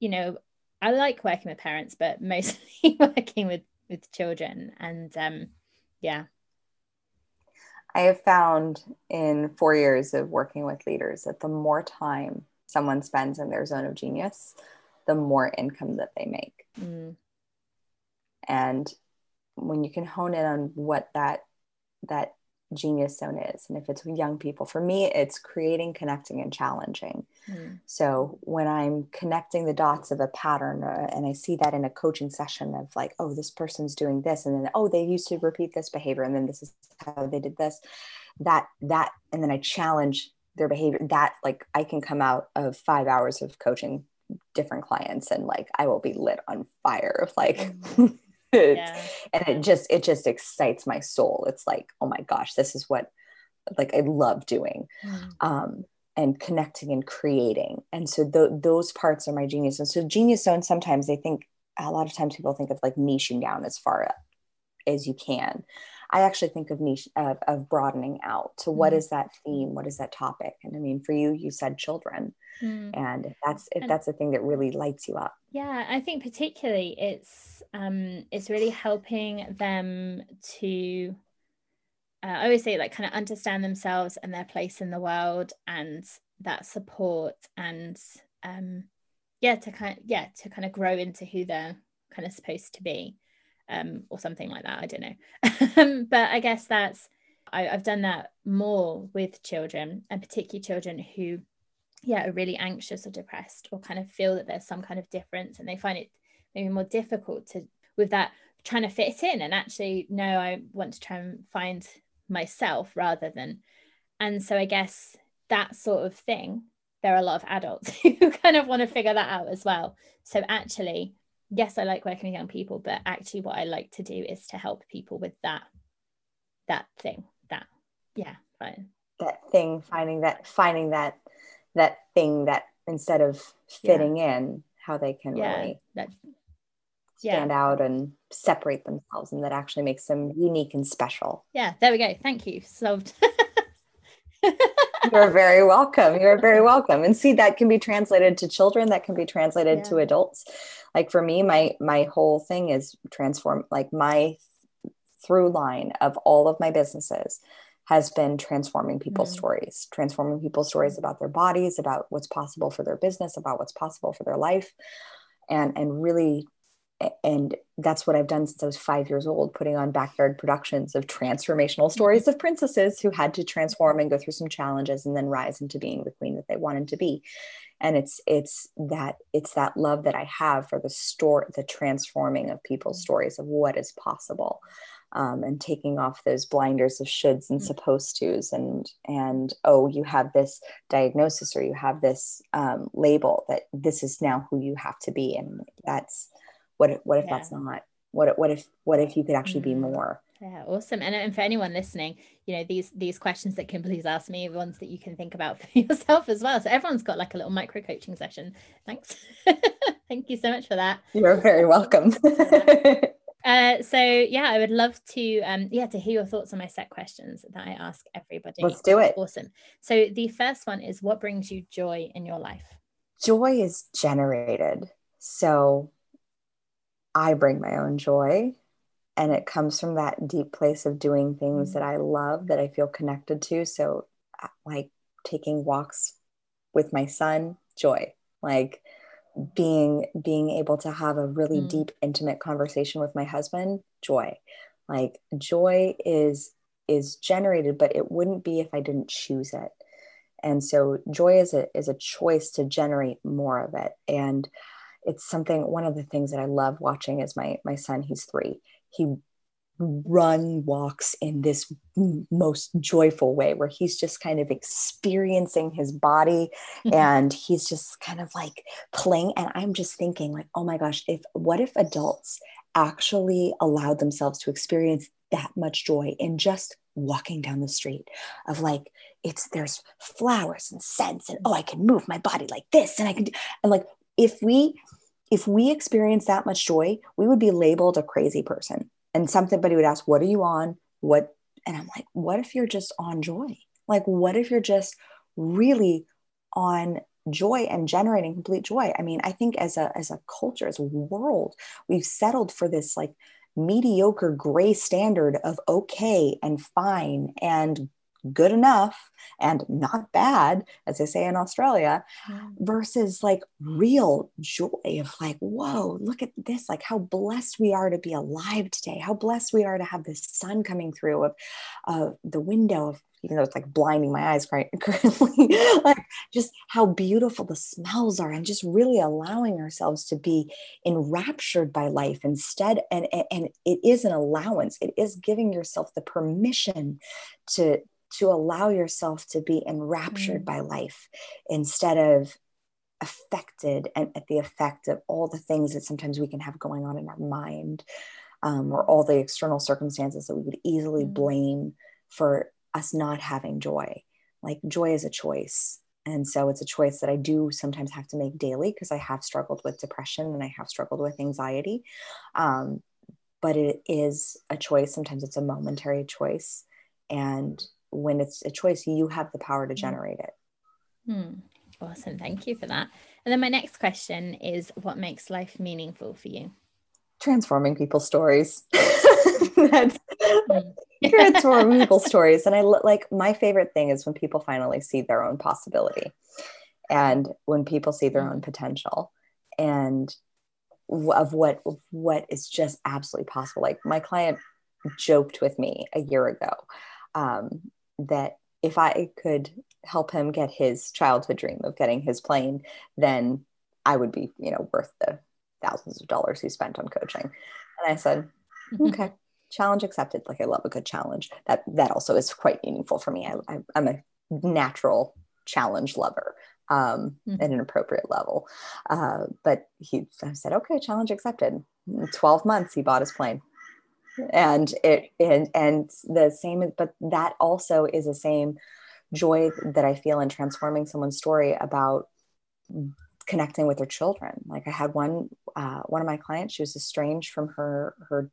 you know, I like working with parents, but mostly [LAUGHS] working with, with children. And um, yeah. I have found in four years of working with leaders that the more time someone spends in their zone of genius, the more income that they make. Mm. And when you can hone in on what that that genius zone is and if it's with young people for me it's creating connecting and challenging mm. so when i'm connecting the dots of a pattern uh, and i see that in a coaching session of like oh this person's doing this and then oh they used to repeat this behavior and then this is how they did this that that and then i challenge their behavior that like i can come out of five hours of coaching different clients and like i will be lit on fire of like mm. Yeah. [LAUGHS] and it just it just excites my soul it's like oh my gosh this is what like i love doing mm. um and connecting and creating and so th- those parts are my genius and so genius zone sometimes they think a lot of times people think of like niching down as far as you can I actually think of niche of, of broadening out. to what mm. is that theme? What is that topic? And I mean, for you, you said children, mm. and if that's if and, that's the thing that really lights you up. Yeah, I think particularly it's um it's really helping them to. Uh, I always say like kind of understand themselves and their place in the world and that support and um yeah to kind of, yeah to kind of grow into who they're kind of supposed to be um, or something like that. I don't know. [LAUGHS] but I guess that's, I, I've done that more with children and particularly children who, yeah, are really anxious or depressed or kind of feel that there's some kind of difference and they find it maybe more difficult to, with that, trying to fit in and actually, no, I want to try and find myself rather than, and so I guess that sort of thing there are a lot of adults [LAUGHS] who kind of want to figure that out as well so actually yes i like working with young people but actually what i like to do is to help people with that that thing that yeah fine. That thing finding that finding that that thing that instead of fitting yeah. in how they can yeah, really that, stand yeah. out and separate themselves and that actually makes them unique and special. Yeah there we go. Thank you. Solved [LAUGHS] you're very welcome you're very [LAUGHS] welcome and see that can be translated to children that can be translated yeah. to adults like for me my my whole thing is transform like my through line of all of my businesses has been transforming people's mm stories, transforming people's stories about their bodies, about what's possible for their business, about what's possible for their life. And and really and that's what I've done since I was five years old, putting on backyard productions of transformational stories of princesses who had to transform and go through some challenges and then rise into being the queen that they wanted to be. And it's it's that it's that love that I have for the store, the transforming of people's stories of what is possible um, and taking off those blinders of shoulds and mm. supposed tos and and oh you have this diagnosis or you have this um, label that this is now who you have to be and that's what if, what if yeah. that's not what if, what if what if you could actually be more yeah awesome and, and for anyone listening you know these these questions that kimberly's asked me ones that you can think about [LAUGHS] for yourself as well so everyone's got like a little micro coaching session thanks [LAUGHS] thank you so much for that you're very welcome [LAUGHS] Uh, so yeah, I would love to um, yeah to hear your thoughts on my set questions that I ask everybody. Let's do it. Awesome. So the first one is what brings you joy in your life? Joy is generated. So I bring my own joy and it comes from that deep place of doing things mm-hmm. that I love that I feel connected to. So uh, like taking walks with my son, joy. Like being being able to have a really mm. deep intimate conversation with my husband joy like joy is is generated but it wouldn't be if i didn't choose it and so joy is a is a choice to generate more of it and it's something one of the things that i love watching is my my son he's 3 he run walks in this most joyful way where he's just kind of experiencing his body mm-hmm. [LAUGHS] and he's just kind of like playing and i'm just thinking like oh my gosh if what if adults actually allowed themselves to experience that much joy in just walking down the street of like it's there's flowers and scents and oh i can move my body like this and i can do and like if we if we experience that much joy we would be labeled a crazy person and somebody would ask, What are you on? What? And I'm like, What if you're just on joy? Like, what if you're just really on joy and generating complete joy? I mean, I think as a as a culture, as a world, we've settled for this like mediocre gray standard of okay and fine and good enough and not bad, as they say in Australia, versus like real joy of like, whoa, look at this, like how blessed we are to be alive today, how blessed we are to have the sun coming through of uh, the window of even though it's like blinding my eyes [LAUGHS] currently, like just how beautiful the smells are and just really allowing ourselves to be enraptured by life instead. And, and it is an allowance. It is giving yourself the permission to, to allow yourself to be enraptured mm. by life instead of affected and at the effect of all the things that sometimes we can have going on in our mind um, or all the external circumstances that we would easily mm. blame for us not having joy. Like joy is a choice. And so it's a choice that i do sometimes have to make daily because i have struggled with depression and i have struggled with anxiety. Um, but it is a choice. Sometimes it's a momentary choice. And when it's a choice, you have the power to mm. generate it. Hmm. Awesome. Thank you for that. And then my next question is what makes life meaningful for you? Transforming people's stories. [LAUGHS] That's hmm. [LAUGHS] transforming people's stories. And I like my favorite thing is when people finally see their own possibility and when people see their own hmm. potential and of what what is just absolutely possible. Like my client joked with me a year ago um, that if I could help him get his childhood dream of getting his plane, then I would be, you know, worth the thousands of dollars he spent on coaching. And I said, mm-hmm. [LAUGHS] okay, challenge accepted. Like I love a good challenge. That that also is quite meaningful for me. I, I'm a natural challenge lover um, mm-hmm. at an appropriate level. Uh, but he I said, okay, challenge accepted. In 12 months, he bought his plane. And it and and the same, but that also is the same joy that I feel in transforming someone's story about connecting with their children. Like I had one uh, one of my clients, she was estranged from her her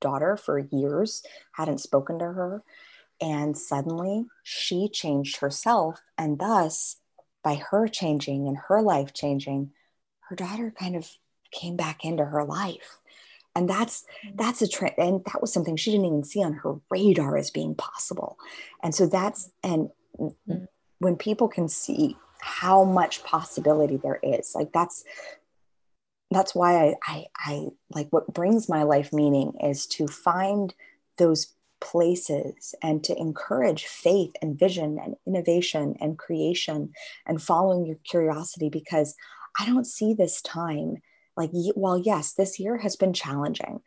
daughter for years, hadn't spoken to her, and suddenly she changed herself, and thus by her changing and her life changing, her daughter kind of came back into her life. And that's that's a trend, and that was something she didn't even see on her radar as being possible. And so that's and mm-hmm. when people can see how much possibility there is, like that's that's why I, I, I like what brings my life meaning is to find those places and to encourage faith and vision and innovation and creation and following your curiosity because I don't see this time like while yes this year has been challenging.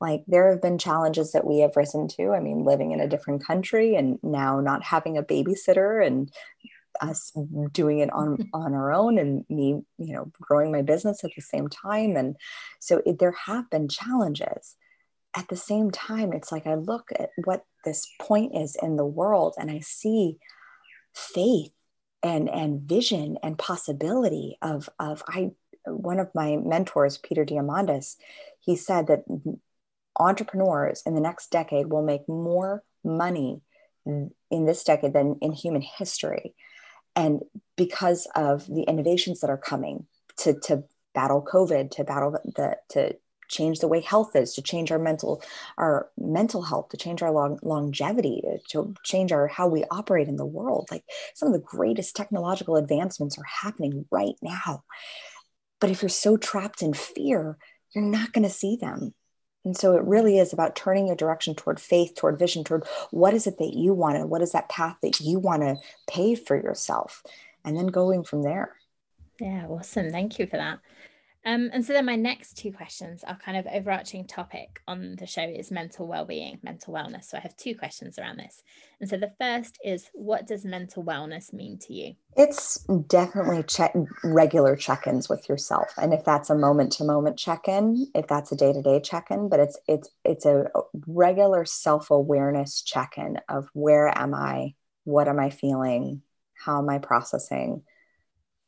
Like there have been challenges that we have risen to. I mean living in a different country and now not having a babysitter and us doing it on [LAUGHS] on our own and me you know growing my business at the same time. And so it, there have been challenges. At the same time, it's like I look at what this point is in the world and I see faith and and vision and possibility of of I one of my mentors, Peter Diamandis, he said that entrepreneurs in the next decade will make more money in this decade than in human history. And because of the innovations that are coming to, to battle COVID, to battle the, to change the way health is to change our mental our mental health to change our long, longevity to, to change our how we operate in the world like some of the greatest technological advancements are happening right now but if you're so trapped in fear you're not going to see them and so it really is about turning your direction toward faith, toward vision, toward what is it that you want and what is that path that you want to pave for yourself, and then going from there. Yeah, awesome. Thank you for that. Um, and so then my next two questions are kind of overarching topic on the show is mental well-being, mental wellness. So I have two questions around this. And so the first is what does mental wellness mean to you? It's definitely check regular check-ins with yourself. And if that's a moment-to-moment check-in, if that's a day-to-day check-in, but it's it's it's a regular self-awareness check-in of where am I? What am I feeling? How am I processing?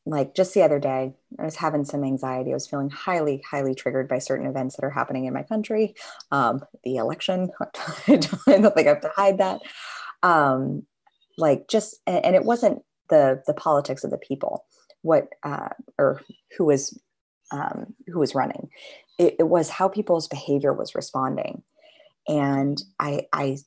Like just the other day, I was having some anxiety. I was feeling highly, highly triggered by certain events that are happening in my country. Um, the election, [LAUGHS] I don't think I have to hide that. Um, like just, and it wasn't the the politics of the people, what uh, or who was um, who was running. It, it was how people's behavior was responding, and I I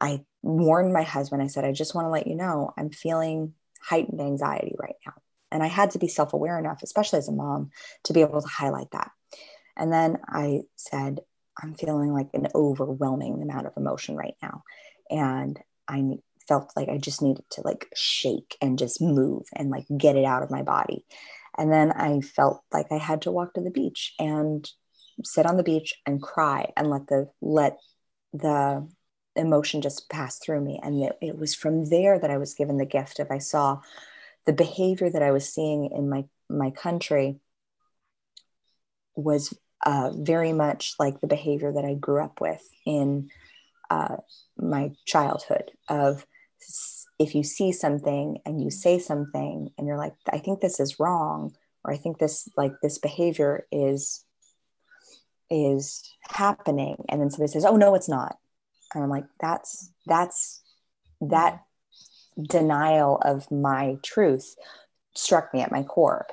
I warned my husband. I said, I just want to let you know I'm feeling heightened anxiety right now and I had to be self aware enough, especially as a mom, to be able to highlight that. And then I said, I'm feeling like an overwhelming amount of emotion right now. And I felt like I just needed to like shake and just move and like get it out of my body. And then I felt like I had to walk to the beach and sit on the beach and cry and let the let the emotion just pass through me. And it, it was from there that I was given the gift of I saw the behavior that I was seeing in my my country was uh, very much like the behavior that I grew up with in uh, my childhood. Of if you see something and you say something and you're like, I think this is wrong, or I think this like this behavior is is happening, and then somebody says, Oh no, it's not, and I'm like, that's that's that denial of my truth struck me at my core.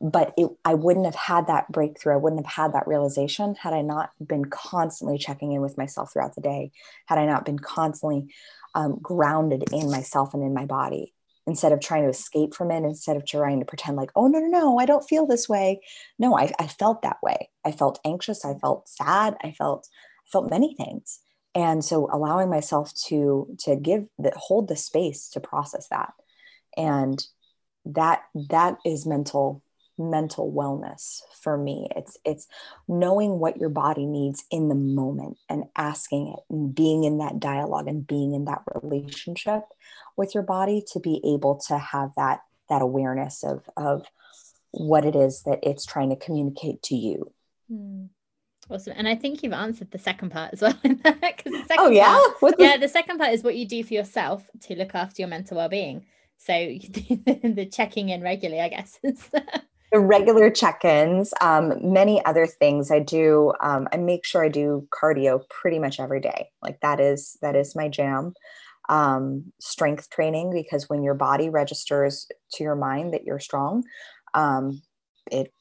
But it, i wouldn't have had that breakthrough. I wouldn't have had that realization had i not been constantly checking in with myself throughout the day had i not been constantly um, grounded in myself and in my body instead of trying to escape from it instead of trying to pretend like oh no no no i don't feel this way. No i, I felt that way. I felt anxious. I felt sad. I felt i felt many things and so allowing myself to to give that hold the space to process that. And that that is mental mental wellness for me. It's it's knowing what your body needs in the moment and asking it and being in that dialogue and being in that relationship with your body to be able to have that that awareness of of what it is that it's trying to communicate to you. Mm. Awesome. And I think you've answered the second part as well. [LAUGHS] oh, yeah? Part, yeah, the second part is what you do for yourself to look after your mental well being. So [LAUGHS] the checking in regularly, I guess. [LAUGHS] the regular check-ins um, many other things i do um, i make sure i do cardio pretty much every day like that is that is my jam um, strength training because when your body registers to your mind that you're strong um, it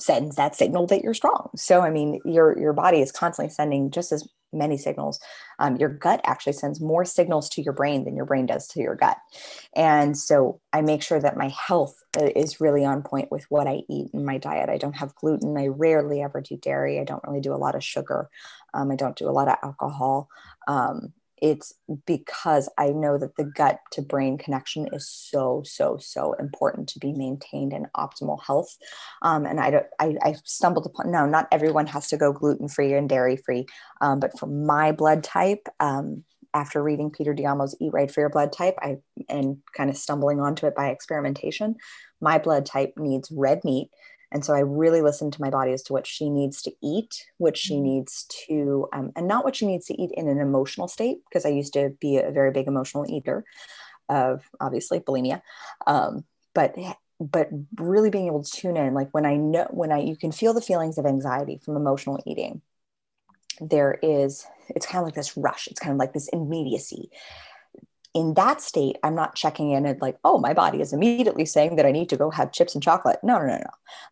sends that signal that you're strong. So I mean, your your body is constantly sending just as many signals. Um, your gut actually sends more signals to your brain than your brain does to your gut. And so I make sure that my health uh, is really on point with what I eat in my diet. I don't have gluten. I rarely ever do dairy. I don't really do a lot of sugar. Um, I don't do a lot of alcohol. Um, it's because I know that the gut to brain connection is so, so, so important to be maintained in optimal health. Um, and I, I, I stumbled upon, no, not everyone has to go gluten free and dairy free. Um, but for my blood type, um, after reading Peter D'Adamo's Eat Right for Your Blood Type, I and kind of stumbling onto it by experimentation, my blood type needs red meat and so I really listen to my body as to what she needs to eat, what she mm-hmm. needs to, um, and not what she needs to eat in an emotional state, because I used to be a very big emotional eater of obviously bulimia. Um, but but really being able to tune in like when i know when i you can feel the feelings of anxiety from emotional eating there is it's kind of like this rush it's kind of like this immediacy in that state, I'm not checking in and like, oh, my body is immediately saying that I need to go have chips and chocolate. No, no, no,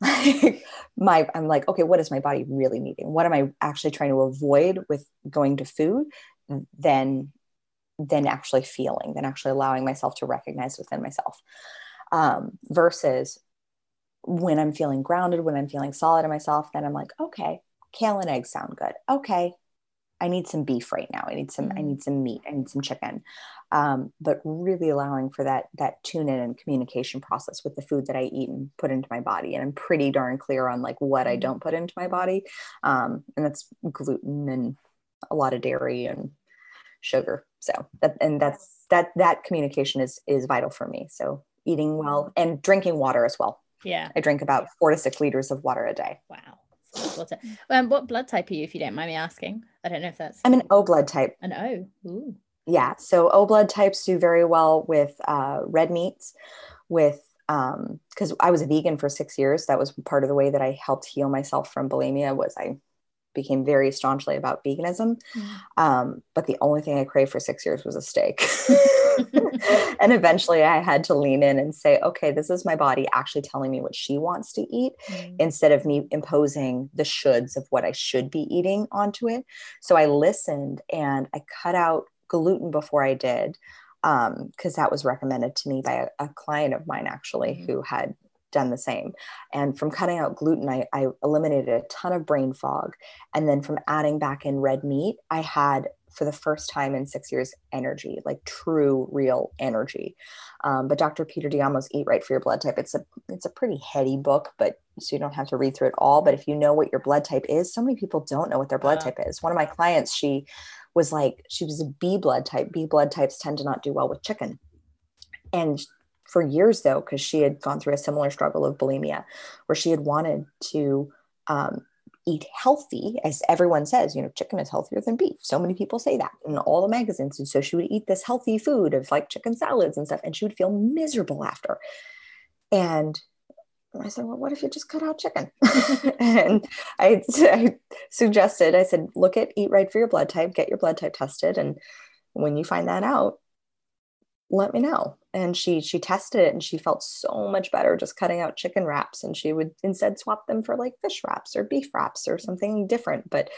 no. [LAUGHS] my, I'm like, okay, what is my body really needing? What am I actually trying to avoid with going to food? Then, then actually feeling, then actually allowing myself to recognize within myself. Um, versus when I'm feeling grounded, when I'm feeling solid in myself, then I'm like, okay, kale and eggs sound good. Okay, I need some beef right now. I need some, I mm. need some meat. I need some chicken. Um, but really allowing for that that tune in and communication process with the food that I eat and put into my body. And I'm pretty darn clear on like what I mm. don't put into my body. Um, and that's gluten and a lot of dairy and sugar. So that and that's that that communication is is vital for me. So eating well and drinking water as well. Yeah. I drink about four to six liters of water a day. Wow. Water. Um, what blood type are you, if you don't mind me asking? I don't know if that's. I'm an O blood type. An O. Ooh. Yeah. So O blood types do very well with uh, red meats, with because um, I was a vegan for six years. That was part of the way that I helped heal myself from bulimia. Was I became very staunchly about veganism. Mm. Um, but the only thing I craved for six years was a steak. [LAUGHS] [LAUGHS] and eventually I had to lean in and say, okay, this is my body actually telling me what she wants to eat mm. instead of me imposing the shoulds of what I should be eating onto it. So I listened and I cut out gluten before I did because um, that was recommended to me by a, a client of mine actually mm. who had done the same. And from cutting out gluten, I, I eliminated a ton of brain fog. And then from adding back in red meat, I had for the first time in six years energy like true real energy. Um, but dr peter d'adamo's eat right for your blood type it's a it's a pretty heady book but so you don't have to read through it all. But if you know what your blood type is so many people don't know what their blood type is. One of my clients she was like she was a b blood type. B blood types tend to not do well with chicken. And for years though because she had gone through a similar struggle of bulimia where she had wanted to um, eat healthy as everyone says you know chicken is healthier than beef so many people say that in all the magazines and so she would eat this healthy food of like chicken salads and stuff and she would feel miserable after and I said, well, what if you just cut out chicken? [LAUGHS] and I, I, suggested, I said, look at Eat Right for your blood type, get your blood type tested. And when you find that out, let me know and she she tested it and she felt so much better just cutting out chicken wraps and she would instead swap them for like fish wraps or beef wraps or something different but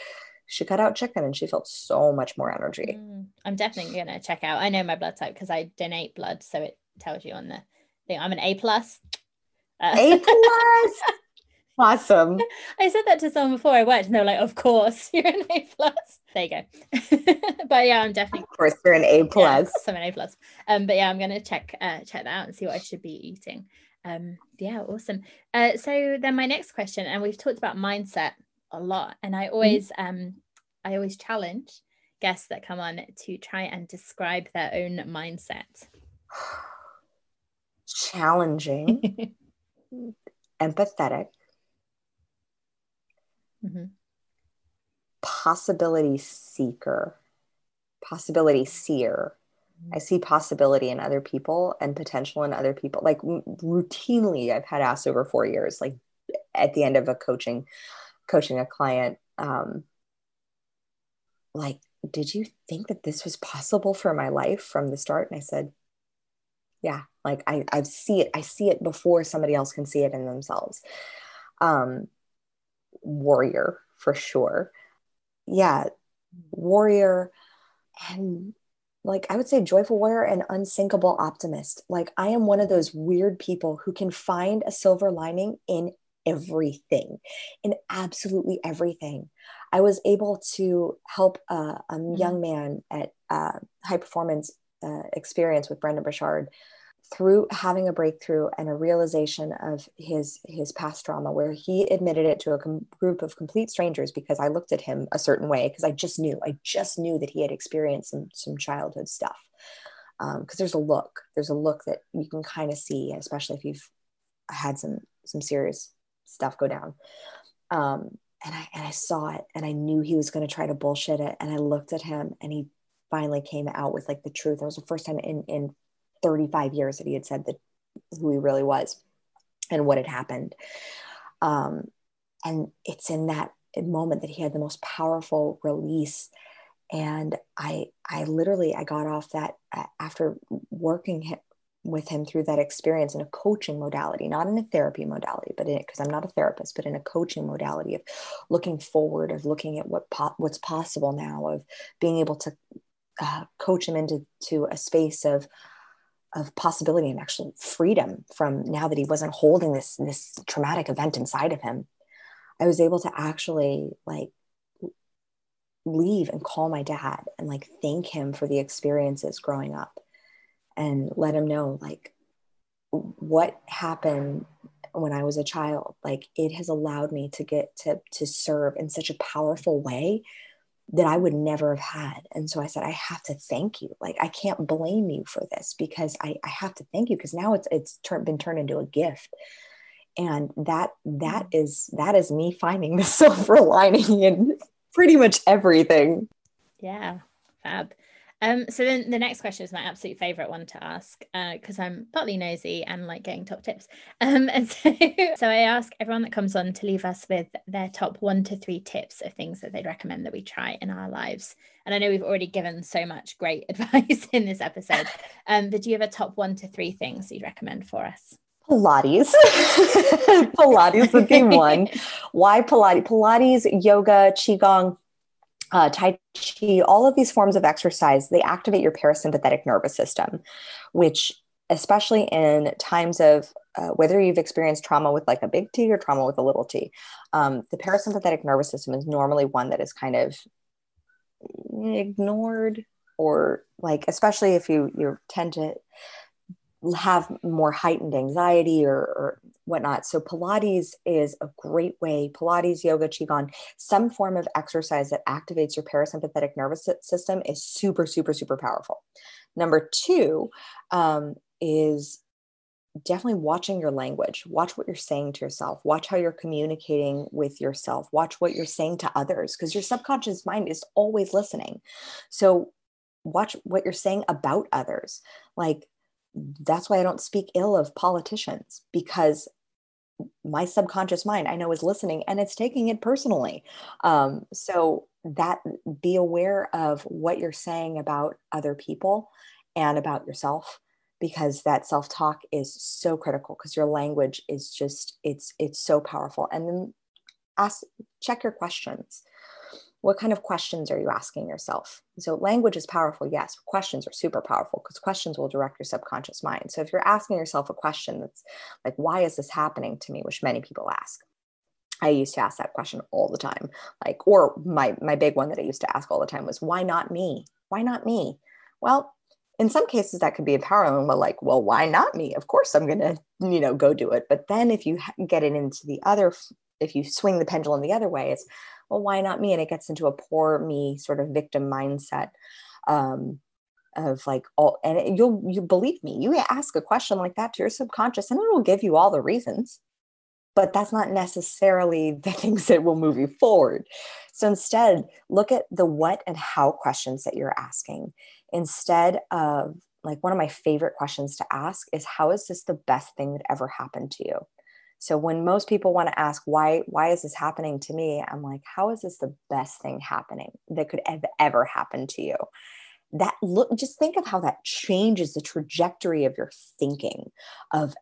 she cut out chicken and she felt so much more energy. Mm, i'm definitely gonna check out i know my blood type because i donate blood so it tells you on the thing i'm an a plus. Uh, a plus [LAUGHS] Awesome. I said that to someone before I worked, and they were like, "Of course, [LAUGHS] you're an A plus." There you go. [LAUGHS] but yeah, I'm definitely. Of course, you're an A plus. Yeah, I'm an A plus. Um, but yeah, I'm gonna check uh, check that out and see what I should be eating. Um, yeah, awesome. Uh, so then my next question, and we've talked about mindset a lot, and I mm-hmm. always mm-hmm. um I always challenge guests that come on to try and describe their own mindset. [SIGHS] Challenging, [LAUGHS] empathetic, mm-hmm. possibility seeker, possibility seer. Mm-hmm. I see possibility in other people and potential in other people. Like routinely, I've had asked over four years, like at the end of a coaching, coaching a client, um, like, did you think that this was possible for my life from the start? And I said, yeah, like I, I see it. I see it before somebody else can see it in themselves. Um, warrior for sure. Yeah, warrior and like I would say joyful warrior and unsinkable optimist. Like I am one of those weird people who can find a silver lining in everything, in absolutely everything. I was able to help uh, a mm-hmm. young man at uh, High Performance uh, Experience with Brendon Burchard through having a breakthrough and a realization of his his past trauma where he admitted it to a com- group of complete strangers because i looked at him a certain way because i just knew i just knew that he had experienced some some childhood stuff. Because um, there's a look there's a look that you can kind of see especially if you've had some some serious stuff go down. Um, and i and i saw it and i knew he was going to try to bullshit it and i looked at him and he finally came out with like the truth. It was the first time in in 35 years that he had said that who he really was and what had happened. Um, and it's in that moment that he had the most powerful release. And I, I literally, I got off that after working with him through that experience in a coaching modality, not in a therapy modality, but because I'm not a therapist, but in a coaching modality of looking forward, of looking at what po- what's possible now, of being able to uh, coach him into to a space of of possibility and actual freedom from now that he wasn't holding this this traumatic event inside of him i was able to actually like leave and call my dad and like thank him for the experiences growing up and let him know like what happened when i was a child. Like it has allowed me to get to to serve in such a powerful way that I would never have had. And so I said, I have to thank you. Like I can't blame you for this because I, I have to thank you because now it's it's tur- been turned into a gift. And that that mm. is that is me finding the [LAUGHS] silver lining in pretty much everything. Yeah, fab. Um, so then the next question is my absolute favorite one to ask because uh, I'm partly nosy and like getting top tips. [LAUGHS] Um, and so, so I ask everyone that comes on to leave us with their top one to three tips of things that they'd recommend that we try in our lives. And I know we've already given so much great [LAUGHS] advice in this episode, um, but do you have a top one to three things you'd recommend for us? Pilates. [LAUGHS] Pilates would be one. Why Pilates? Pilates, yoga, Qigong, uh, Tai Chi, all of these forms of exercise, they activate your parasympathetic nervous system, which, especially in times of uh, whether you've experienced trauma with like a big T or trauma with a little t, um, the parasympathetic nervous system is normally one that is kind of ignored or like, especially if you you tend to have more heightened anxiety or, or whatnot. So Pilates is a great way, Pilates, yoga, Qigong, some form of exercise that activates your parasympathetic nervous system is super, super, super powerful. Number two um, is definitely watching your language. Watch what you're saying to yourself. Watch how you're communicating with yourself. Watch what you're saying to others because your subconscious mind is always listening. So watch what you're saying about others. Like that's why I don't speak ill of politicians because my subconscious mind I know is listening and it's taking it personally. Um, so that be aware of what you're saying about other people and about yourself because that self-talk is so critical because your language is just it's it's so powerful and then ask check your questions what kind of questions are you asking yourself? So, language is powerful, yes. Questions are super powerful because questions will direct your subconscious mind. So, if you're asking yourself a question that's like, why is this happening to me, which many people ask, I used to ask that question all the time. Like, or my my big one that I used to ask all the time was, why not me? Why not me? Well, in some cases that could be empowering but like well why not me of course i'm to you know go do it but then if you get it into the other if you swing the pendulum the other way it's well why not me? And it gets into a poor me sort of victim mindset um, of like all and you'll you believe me you ask a question like that to your subconscious and it will give you all the reasons but that's not necessarily [LAUGHS] the things that will move you forward. So instead look at the what and how questions that you're asking. Instead of like one of my favorite questions to ask is how is this the best thing that ever happened to you so when most people want to ask why why is this happening to me? I'm like how is this the best thing happening that could have ever happened to you? That look just think of how that changes the trajectory of your thinking of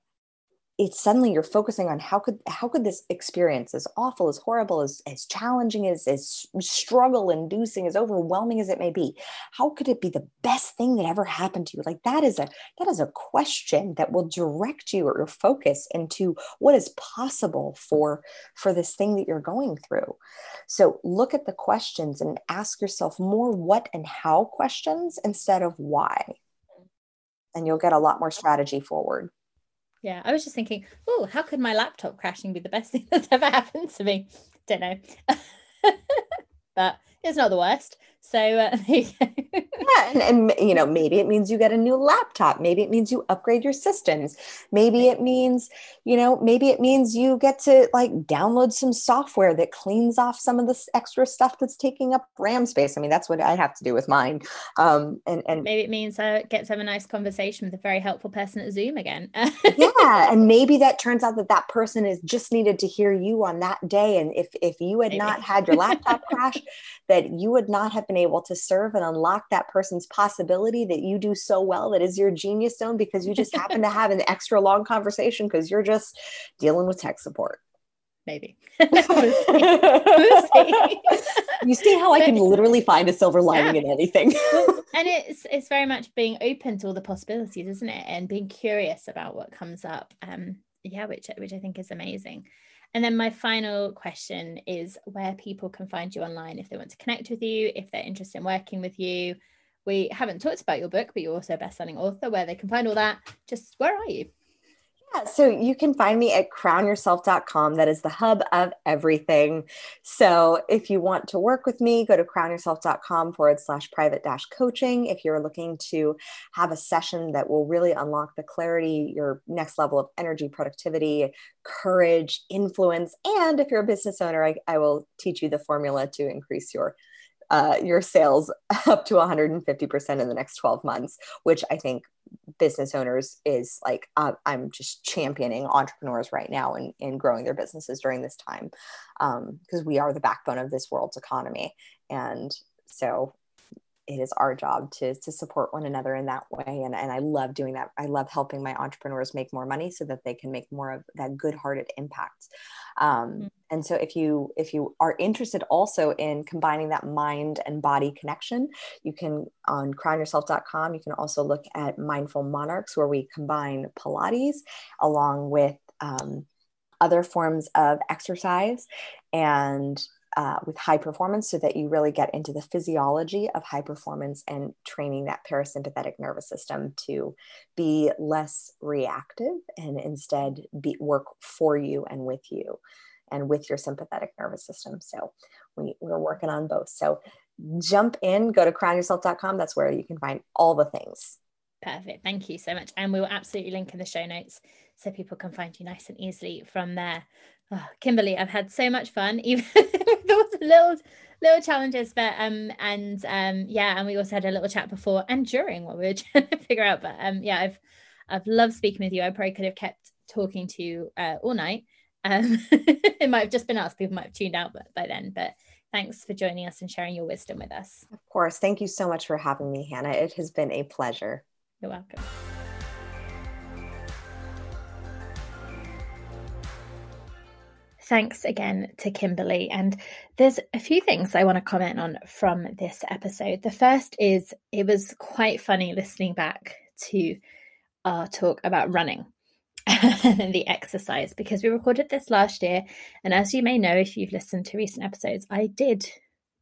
it's suddenly you're focusing on how could how could this experience as awful as horrible as as challenging as as struggle inducing as overwhelming as it may be how could it be the best thing that ever happened to you? Like that is a that is a question that will direct you or your focus into what is possible for for this thing that you're going through. So look at the questions and ask yourself more what and how questions instead of why. And you'll get a lot more strategy forward yeah, I was just thinking, oh, how could my laptop crashing be the best thing [LAUGHS] that's ever happened to me? Don't know. [LAUGHS] but it's not the worst. So uh, [LAUGHS] yeah, and, and you know maybe it means you get a new laptop. Maybe it means you upgrade your systems. Maybe it means you know maybe it means you get to like download some software that cleans off some of this extra stuff that's taking up RAM space. I mean that's what I have to do with mine. Um, and and maybe it means I get to have a nice conversation with a very helpful person at Zoom again. yeah, [LAUGHS] and maybe that turns out that that person is just needed to hear you on that day. And if if you had maybe. not had your laptop crash, that you would not have been able to serve and unlock that person's possibility that you do so well that is your genius zone because you just happen to have an extra long conversation because you're just dealing with tech support maybe. [LAUGHS] you see how I can literally find a silver lining yeah. in anything. [LAUGHS] and it's it's very much being open to all the possibilities, isn't it? And being curious about what comes up. Um, yeah, which which I think is amazing. And then my final question is where people can find you online if they want to connect with you, if they're interested in working with you. We haven't talked about your book, but you're also a best-selling author, where they can find all that. Just where are you? Yeah, so you can find me at crownyourself.com. That is the hub of everything. So if you want to work with me, go to crownyourself.com forward slash private dash coaching. If you're looking to have a session that will really unlock the clarity, your next level of energy, productivity, courage, influence, and if you're a business owner, I, I will teach you the formula to increase your uh, your sales [LAUGHS] up to 150% in the next 12 months, which I think business owners is like uh, I'm just championing entrepreneurs right now in, in growing their businesses during this time because um, we are the backbone of this world's economy. And so it is our job to to support one another in that way and, and i love doing that i love helping my entrepreneurs make more money so that they can make more of that good hearted impact um, mm-hmm. and so if you if you are interested also in combining that mind and body connection you can on crownyourself.com you can also look at mindful monarchs where we combine pilates along with um, other forms of exercise and uh, with high performance so that you really get into the physiology of high performance and training that parasympathetic nervous system to be less reactive and instead be work for you and with you and with your sympathetic nervous system. So we, we're working on both. So jump in go to crownyourself.com that's where you can find all the things. Perfect. Thank you so much. And we will absolutely link in the show notes so people can find you nice and easily from there Oh, Kimberly, I've had so much fun, [LAUGHS] even with those little little challenges. But um, and um, yeah, and we also had a little chat before and during what we were [LAUGHS] trying to figure out. But um, yeah, I've I've loved speaking with you. I probably could have kept talking to you uh, all night. Um, [LAUGHS] it might have just been us. People might have tuned out by, by then. But thanks for joining us and sharing your wisdom with us. Of course. Thank you so much for having me, Hannah. It has been a pleasure. You're welcome. Thanks again to Kimberly. And there's a few things I want to comment on from this episode. The first is it was quite funny listening back to our talk about running [LAUGHS] and the exercise because we recorded this last year. And as you may know, if you've listened to recent episodes, I did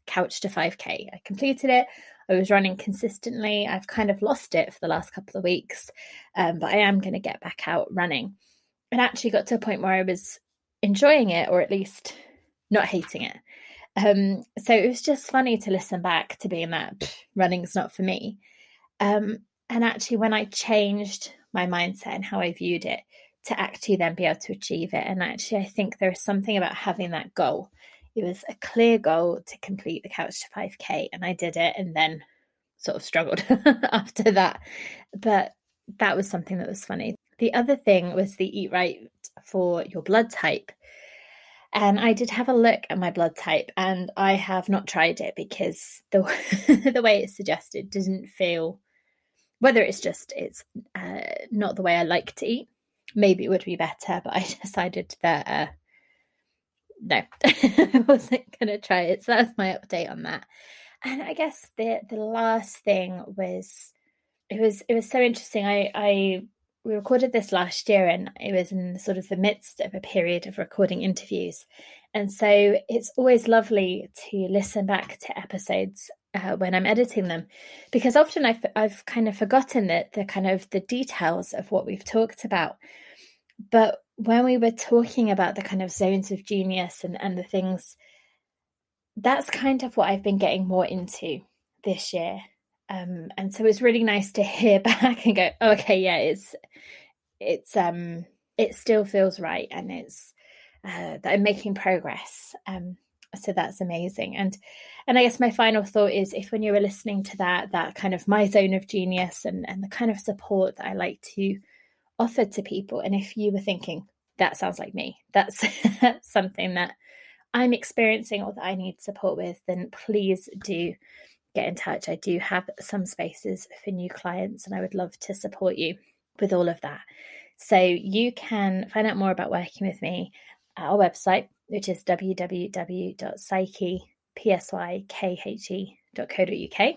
couch to 5K. I completed it I was running consistently. I've kind of lost it for the last couple of weeks, um, but I am going to get back out running. And actually got to a point where I was enjoying it, or at least not hating it. Um, so it was just funny to listen back to being that running's not for me. Um, and actually, when I changed my mindset and how I viewed it, to actually then be able to achieve it. And actually, I think there is something about having that goal. It was a clear goal to complete the Couch to 5K, and I did it and then sort of struggled [LAUGHS] after that. But that was something that was funny. The other thing was the Eat Right for your blood type. And I did have a look at my blood type, and I have not tried it because the [LAUGHS] the way it's suggested doesn't feel. Whether it's just it's uh, not the way I like to eat, maybe it would be better, but I [LAUGHS] decided that uh, no, [LAUGHS] I wasn't going to try it. So that's my update on that. And I guess the the last thing was it was it was so interesting. I I we recorded this last year and it was in sort of the midst of a period of recording interviews. And so it's always lovely to listen back to episodes uh, when I'm editing them, because often I've, I've kind of forgotten that the kind of the details of what we've talked about. But when we were talking about the kind of zones of genius and, and the things, that's kind of what I've been getting more into this year. Um, and so it's really nice to hear [LAUGHS] back and go, oh, okay, yeah, it's it's um it still feels right and it's uh, that I'm making progress. Um, so that's amazing. And and I guess my final thought is if when you were listening to that, that kind of my zone of genius and, and the kind of support that I like to offer to people, and if you were thinking, that sounds like me, that's [LAUGHS] something that I'm experiencing or that I need support with, then please do get in touch. I do have some spaces for new clients and I would love to support you with all of that. So you can find out more about working with me at our website, which is www.psychepsykhe.co.uk.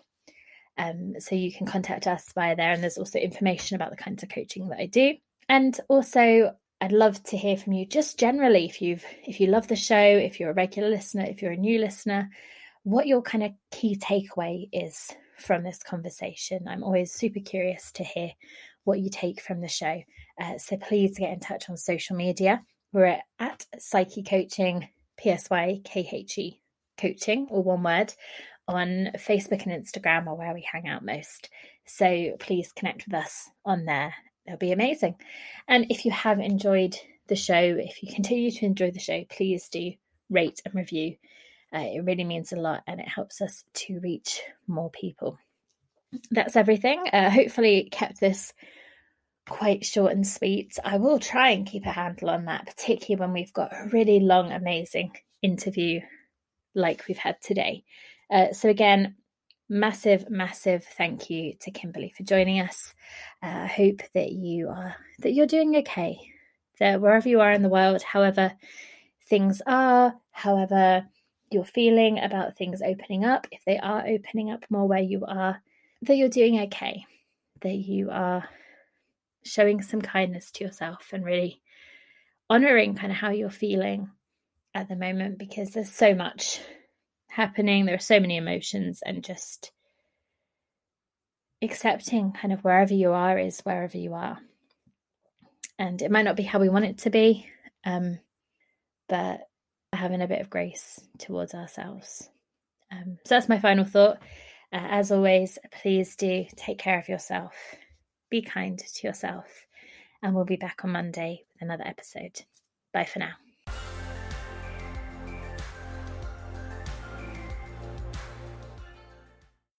Um, so you can contact us via there, and there's also information about the kinds of coaching that I do. And also, I'd love to hear from you just generally if you've if you love the show, if you're a regular listener, if you're a new listener, what your kind of key takeaway is from this conversation. I'm always super curious to hear what you take from the show. Uh, so please get in touch on social media. We're at Psyche Coaching, PSYKHE Coaching, or one word, on Facebook and Instagram, or where we hang out most. So please connect with us on there. It'll be amazing. And if you have enjoyed the show, if you continue to enjoy the show, please do rate and review uh, it really means a lot and it helps us to reach more people. That's everything. Uh, hopefully, kept this quite short and sweet. I will try and keep a handle on that, particularly when we've got a really long, amazing interview like we've had today. Uh, so, again, massive, massive thank you to Kimberly for joining us. Uh, I hope that you are that you're doing okay. That wherever you are in the world, however things are, however you're feeling about things opening up, if they are opening up more where you are, that you're doing okay, that you are showing some kindness to yourself and really honoring kind of how you're feeling at the moment because there's so much happening, there are so many emotions, and just accepting kind of wherever you are is wherever you are. And it might not be how we want it to be, um, but having a bit of grace towards ourselves. Um, so that's my final thought. Uh, as always, please do take care of yourself, be kind to yourself, and we'll be back on Monday with another episode. Bye for now.